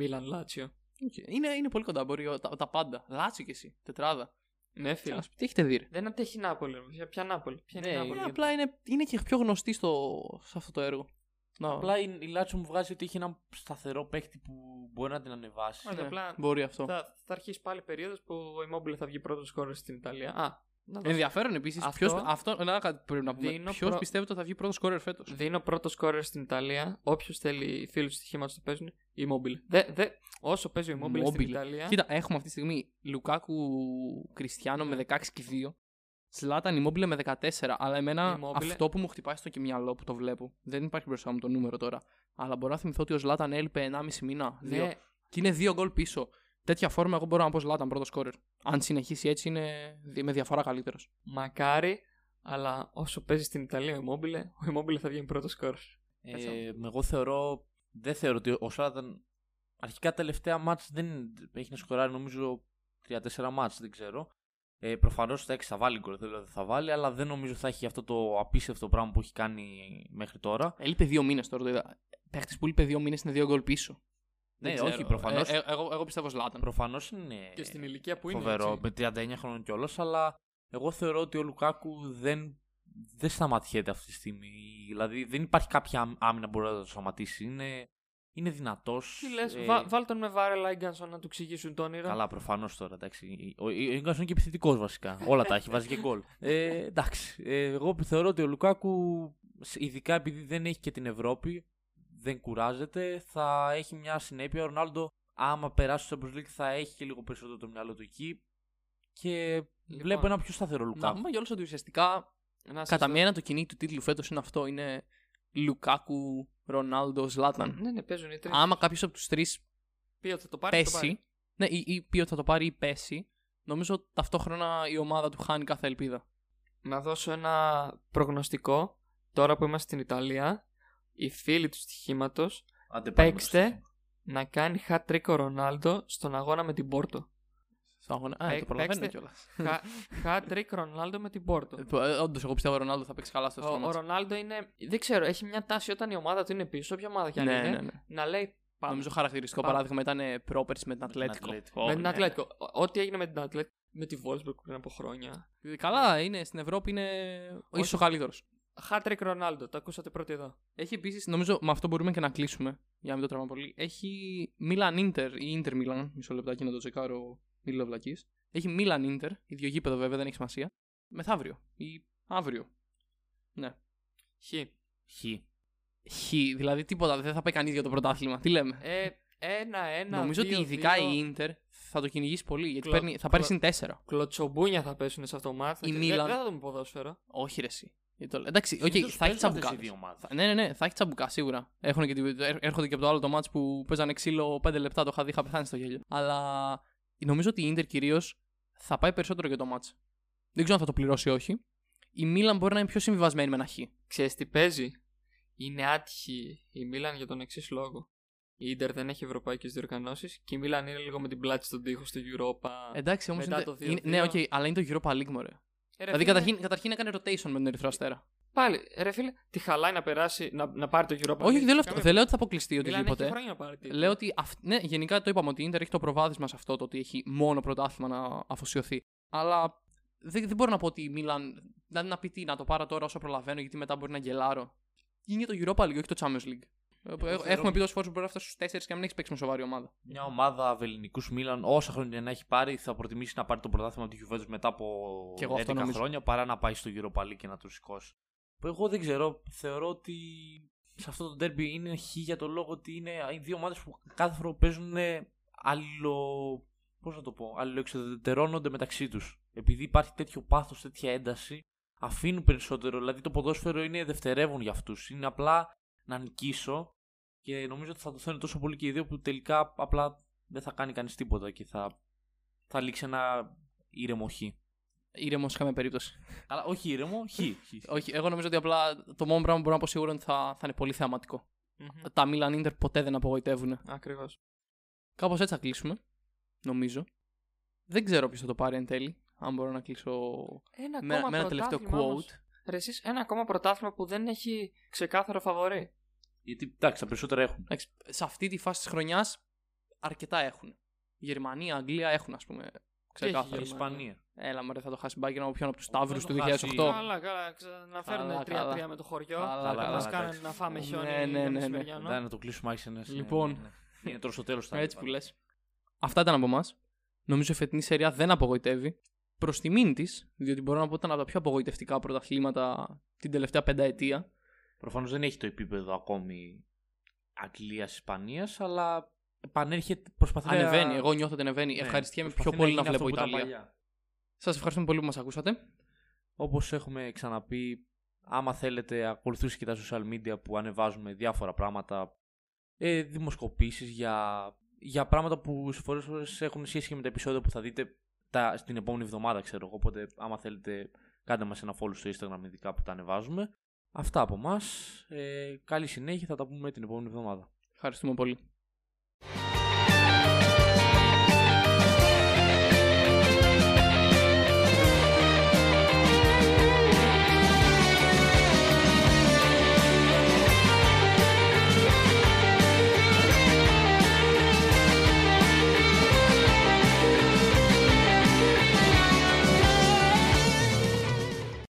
Milan Lazio. Οκ. Είναι, είναι πολύ κοντά, μπορεί ο- τα, τα πάντα. Λάτσιο κι εσύ, τετράδα. Ναι, φίλε. Ας, τι έχετε δει, ρε; Δεν αντέχει η Νάπολη. ρε. Ποια, ποια Νάπολη. Ποια είναι Ναι, η Νάπολη. Ε, απλά είναι, είναι και πιο γνωστή στο, σε αυτό το έργο. Να, Απλά η, η Λάτσο μου βγάζει ότι έχει ένα σταθερό παίχτη που μπορεί να την ανεβάσει. Όχι, ναι, απλά μπορεί αυτό. θα, θα αρχίσει πάλι περίοδος που ο Immobile θα βγει πρώτος σκόρερ στην Ιταλία. Α, να δώσω. Ενδιαφέρον επίσης. Αυτό- Αυτό, αυτό να, κάτι πρέπει να πούμε. Δίνω Ποιος προ- πιστεύετε ότι θα βγει πρώτος σκόρερ φέτος; Δίνω πρώτος σκόρερ στην Ιταλία. Όποιος θέλει φίλους του στοιχήματος το παίζουν. Immobile. Δε, δε, όσο παίζει ο Immobile, στην Immobile. Ιταλία. Κοίτα, έχουμε αυτή τη στιγμή Λουκάκου Κριστιανό με 16 και 2. Σλάταν Immobile με 14. Αλλά εμένα Immobile. αυτό που μου χτυπάει στο και μυαλό που το βλέπω. Δεν υπάρχει μπροστά μου το νούμερο τώρα. Αλλά μπορώ να θυμηθώ ότι ο Σλάταν έλειπε 1,5 μήνα. Δύο. Ναι, Και είναι 2 γκολ πίσω. Τέτοια φόρμα εγώ μπορώ να πω Σλάταν πρώτο σκόρερ. Αν συνεχίσει έτσι είναι δι- με διαφορά καλύτερος. μακάρι, αλλά όσο παίζει στην Ιταλία ο Immobile, ο Immobile θα βγει πρώτος σκόρερ. Ε, εγώ θεωρώ, δεν θεωρώ ότι ο Σλάταν αρχικά τελευταία μάτς δεν έχει να σκοράρει νομίζω 3-4 μάτς, δεν ξέρω. Ε, Προφανώς θα, θα βάλει γκολ, δεν λέω ότι θα βάλει, αλλά δεν νομίζω θα έχει αυτό το απίστευτο πράγμα που έχει κάνει μέχρι τώρα. Έλειπε 2 μήνες τώρα. Το είδα. Παίχτης που έλειπε 2 μήνες είναι 2 γκολ πίσω. Ναι, Δεν όχι, ξέρω. προφανώς. Ε, ε, εγώ, εγώ πιστεύω Σλάταν. Προφανώς είναι Και στην ηλικία που είναι. φοβερό, έτσι. με 39 χρόνων κιόλας, αλλά εγώ θεωρώ ότι ο Λουκάκου δεν, δεν σταματιέται αυτή τη στιγμή. Δηλαδή δεν υπάρχει κάποια άμυνα που μπορεί να το σταματήσει. Είναι, είναι δυνατός. Τι λες, βα, βάλ τον με Βάρελ Άγκανσον να του εξηγήσουν το όνειρο. Καλά, προφανώς τώρα. Εντάξει. Ο Ίγκασον είναι και επιθετικός βασικά. Όλα τα έχει, βάζει και γκολ. Ε, εντάξει. Ε, εγώ θεωρώ ότι ο Λουκάκου, ειδικά επειδή δεν έχει και την Ευρώπη, δεν κουράζεται, θα έχει μια συνέπεια. Ο Ρονάλντο, άμα περάσει στο Champions League, θα έχει και λίγο περισσότερο το μυαλό του εκεί. Και Λοιπόν, βλέπω ένα πιο σταθερό Να Λουκάκου. πούμε κιόλα ότι ουσιαστικά να σας κατά δω- μία το κυνήγι του τίτλου φέτος είναι αυτό. Είναι Λουκάκου, Ρονάλντο, Ζλάταν. Ναι, ναι, παίζουν οι τρεις. Άμα κάποιος από τους τρεις Πει ότι θα το πάρει. θα το πάρει. πέσει, ναι, ή, ή πει ότι θα το πάρει ή πέσει, νομίζω ταυτόχρονα η ομάδα του χάνει κάθε ελπίδα. Να δώσω ένα προγνωστικό. Τώρα που είμαστε στην Ιταλία, οι φίλοι του στοιχήματος Άντε, πάμε παίξτε μπροστά. να κάνει hat trick ο Ρονάλντο στον αγώνα με την Πόρτο. Στο αγώνα. Α, Παί- το προλαβαίνω παίξτε- κιόλας. hat trick Ρονάλντο με την Πόρτο. Όντως, εγώ πιστεύω ο Ρονάλντο θα παίξει καλά στο Ο, ο στόμα. Ρονάλντο είναι. Δεν ξέρω, έχει μια τάση όταν η ομάδα του είναι πίσω, όποια ομάδα κι αν Ναι, είναι, ναι, ναι. να λέει. Πάμε. Νομίζω χαρακτηριστικό Πάμε. παράδειγμα ήταν πρόπερση με την την Ατλέτικο. Ατλέτικο. με Ω, την ναι. Ατλέτικο. Ό- Ό,τι έγινε με την Ατλέτικο. Με τη Wolfsburg πριν από χρόνια. Καλά, είναι στην Ευρώπη είναι Όχι. ίσως ο καλύτερος. Hat trick Ρονάλντο, το ακούσατε πρώτοι εδώ. Έχει επίσης, νομίζω με αυτό μπορούμε και να κλείσουμε, για να μην το τραβάμε πολύ. Έχει Milan Inter ή Inter Milan, μισό λεπτάκι να το τσεκάρω, μη λέω βλακής. Έχει Milan Inter, ίδιο γήπεδο βέβαια, δεν έχει σημασία. Μεθαύριο ή αύριο. Ναι. Χ. Χ. Χ, δηλαδή τίποτα, δεν θα πάει κανείς για το πρωτάθλημα. Τι λέμε; Ε, ένα, ένα. νομίζω δύο, ότι ειδικά δύο, η Inter θα το κυνηγήσει πολύ, γιατί Κλο- παίρνει, θα πάρει κλο- συν 4. Κλωτσομπούνια θα πέσουν σε αυτό το μάτι. Η Δεν, Μίλαν- δεν θα δούμε ποδόσφαιρο. Όχι, ρε, εσύ. Ε, το- Εντάξει, οκ, Συνήθως θα έχει παίζουν αυτές τσαμπουκά. οι δύο ομάδες. Ναι, ναι, ναι, θα έχει τσαμπουκά σίγουρα. Έχουν και, τη- έρ- έρχονται και από το άλλο το ματς που παίζανε ξύλο 5 λεπτά, το είχα δει, είχα πεθάνει στο γέλιο. Αλλά νομίζω ότι η Inter κυρίως θα πάει περισσότερο για το ματς. Δεν ξέρω αν θα το πληρώσει ή όχι. Η Μίλαν μπορεί να είναι πιο συμβιβασμένη με ένα χ. Ξέρεις τι παίζει; Είναι άτυχη η Μίλαν για τον εξής λόγο. Η Ιντερ δεν έχει ευρωπαϊκές διοργανώσεις και η Μίλαν είναι λίγο με την πλάτη στον τοίχο στο Europa. Εντάξει, όμως. Μετά το 2-2. Ναι, οκ, αλλά είναι το Europa League, μωρέ. Ε, ρε Δηλαδή φίλε, καταρχήν, καταρχήν έκανε rotation με τον Ερυθρό Αστέρα. Πάλι, ρε φίλε, τη χαλάει να περάσει, να, να πάρει το Europa. Όχι, League. δεν λέω, Καμία- δεν λέω ότι θα αποκλειστεί Μίλαν έχει οτιδήποτε. χρόνια να πάρει τίτλο. Λέω ότι. αυ- Ναι, γενικά το είπαμε ότι η Ιντερ έχει το προβάδισμα σε αυτό το ότι έχει μόνο πρωτάθλημα να αφοσιωθεί. Αλλά δεν, δεν μπορώ να πω ότι η Μίλαν. Δηλαδή να πει τι, να το πάρω τώρα όσο προλαβαίνω, γιατί μετά μπορεί να γκελάρω. Είναι το Europa League, όχι το Champions League. Ε, θεωρώ- Έχουμε πει τόσε φορέ που μπορεί να φτάσει στους 4 και να μην έχει παίξει με σοβαρή ομάδα. Μια ομάδα βεληνικού Μίλαν, όσα χρόνια να έχει πάρει, θα προτιμήσει να πάρει το πρωτάθλημα του Juventus μετά από Κι εγώ αυτό 11 νομίζω. χρόνια παρά να πάει στο Europa League και να το σηκώσει. Που εγώ δεν ξέρω, θεωρώ ότι σε αυτό το ντέρμπι είναι χ για το λόγο ότι είναι οι δύο ομάδες που κάθε φορά παίζουν αλλο. Πώς να το πω, αλληλοεξοδετερώνονται μεταξύ τους. Επειδή υπάρχει τέτοιο πάθος, τέτοια ένταση, αφήνουν περισσότερο. Δηλαδή το ποδόσφαιρο είναι δευτερεύον για αυτούς. Είναι απλά να νικήσω και νομίζω ότι θα το θέλουν τόσο πολύ και οι δύο που τελικά απλά δεν θα κάνει κανείς τίποτα και θα, θα λήξει ένα ήρεμο χ. Ήρεμο σε καμία περίπτωση. Αλλά όχι ήρεμο, χ. όχι, εγώ νομίζω ότι απλά το μόνο πράγμα που μπορώ να πω σίγουρα είναι ότι θα, θα είναι πολύ θεαματικό. Mm-hmm. Τα Milan Inter ποτέ δεν απογοητεύουν. Ακριβώς. Κάπως έτσι θα κλείσουμε. Νομίζω. Δεν ξέρω ποιος θα το πάρει εν τέλει. Αν μπορώ να κλείσω ένα με, με ένα τελευταίο quote. Ρε, εσείς, ένα ακόμα πρωτάθλημα που δεν έχει ξεκάθαρο φαβορή. Γιατί εντάξει, τα περισσότερα έχουν. Σε αυτή τη φάση της χρονιάς αρκετά έχουν. Γερμανία, Αγγλία έχουν, ας πούμε. Ξεκάθαρα. Ισπανία. Έλα, μωρέ, θα το χάσει μπάκι να πιω από τους Σταύρους του 2008. Καλά, καλά. Να φέρουν 3-3 με το χωριό. Καλά, να μα κάνουν να φάμε χιόνι. Ναι, ναι, ναι. ναι. Να το κλείσουμε άξιο. Λοιπόν. Είναι τώρα στο τέλος. Έτσι που λες. Αυτά ήταν από εμάς. Νομίζω η φετινή σεριά δεν απογοητεύει. Προς τιμήν της, διότι μπορώ να πω ότι ήταν από τα πιο απογοητευτικά πρωταθλήματα την τελευταία πενταετία. Προφανώς δεν έχει το επίπεδο ακόμη Αγγλία-Ισπανία, αλλά επανέρχεται, προσπαθεί Ανεβαίνει, εγώ νιώθω ότι ανεβαίνει. Ναι, Ευχαριστιέμαι πιο πολύ να, βλέπω Ιταλία. Σας ευχαριστούμε πολύ που μας ακούσατε. Όπως έχουμε ξαναπεί, άμα θέλετε, ακολουθήστε και τα social media που ανεβάζουμε διάφορα πράγματα. Ε, δημοσκοπήσεις για, για πράγματα που σε φορές έχουν σχέση και με τα επεισόδια που θα δείτε τα, στην επόμενη εβδομάδα, ξέρω εγώ. Οπότε, άμα θέλετε, κάντε μας ένα follow στο Instagram, ειδικά που τα ανεβάζουμε. Αυτά από εμά. Ε, καλή συνέχεια, θα τα πούμε την επόμενη εβδομάδα. Ευχαριστούμε πολύ.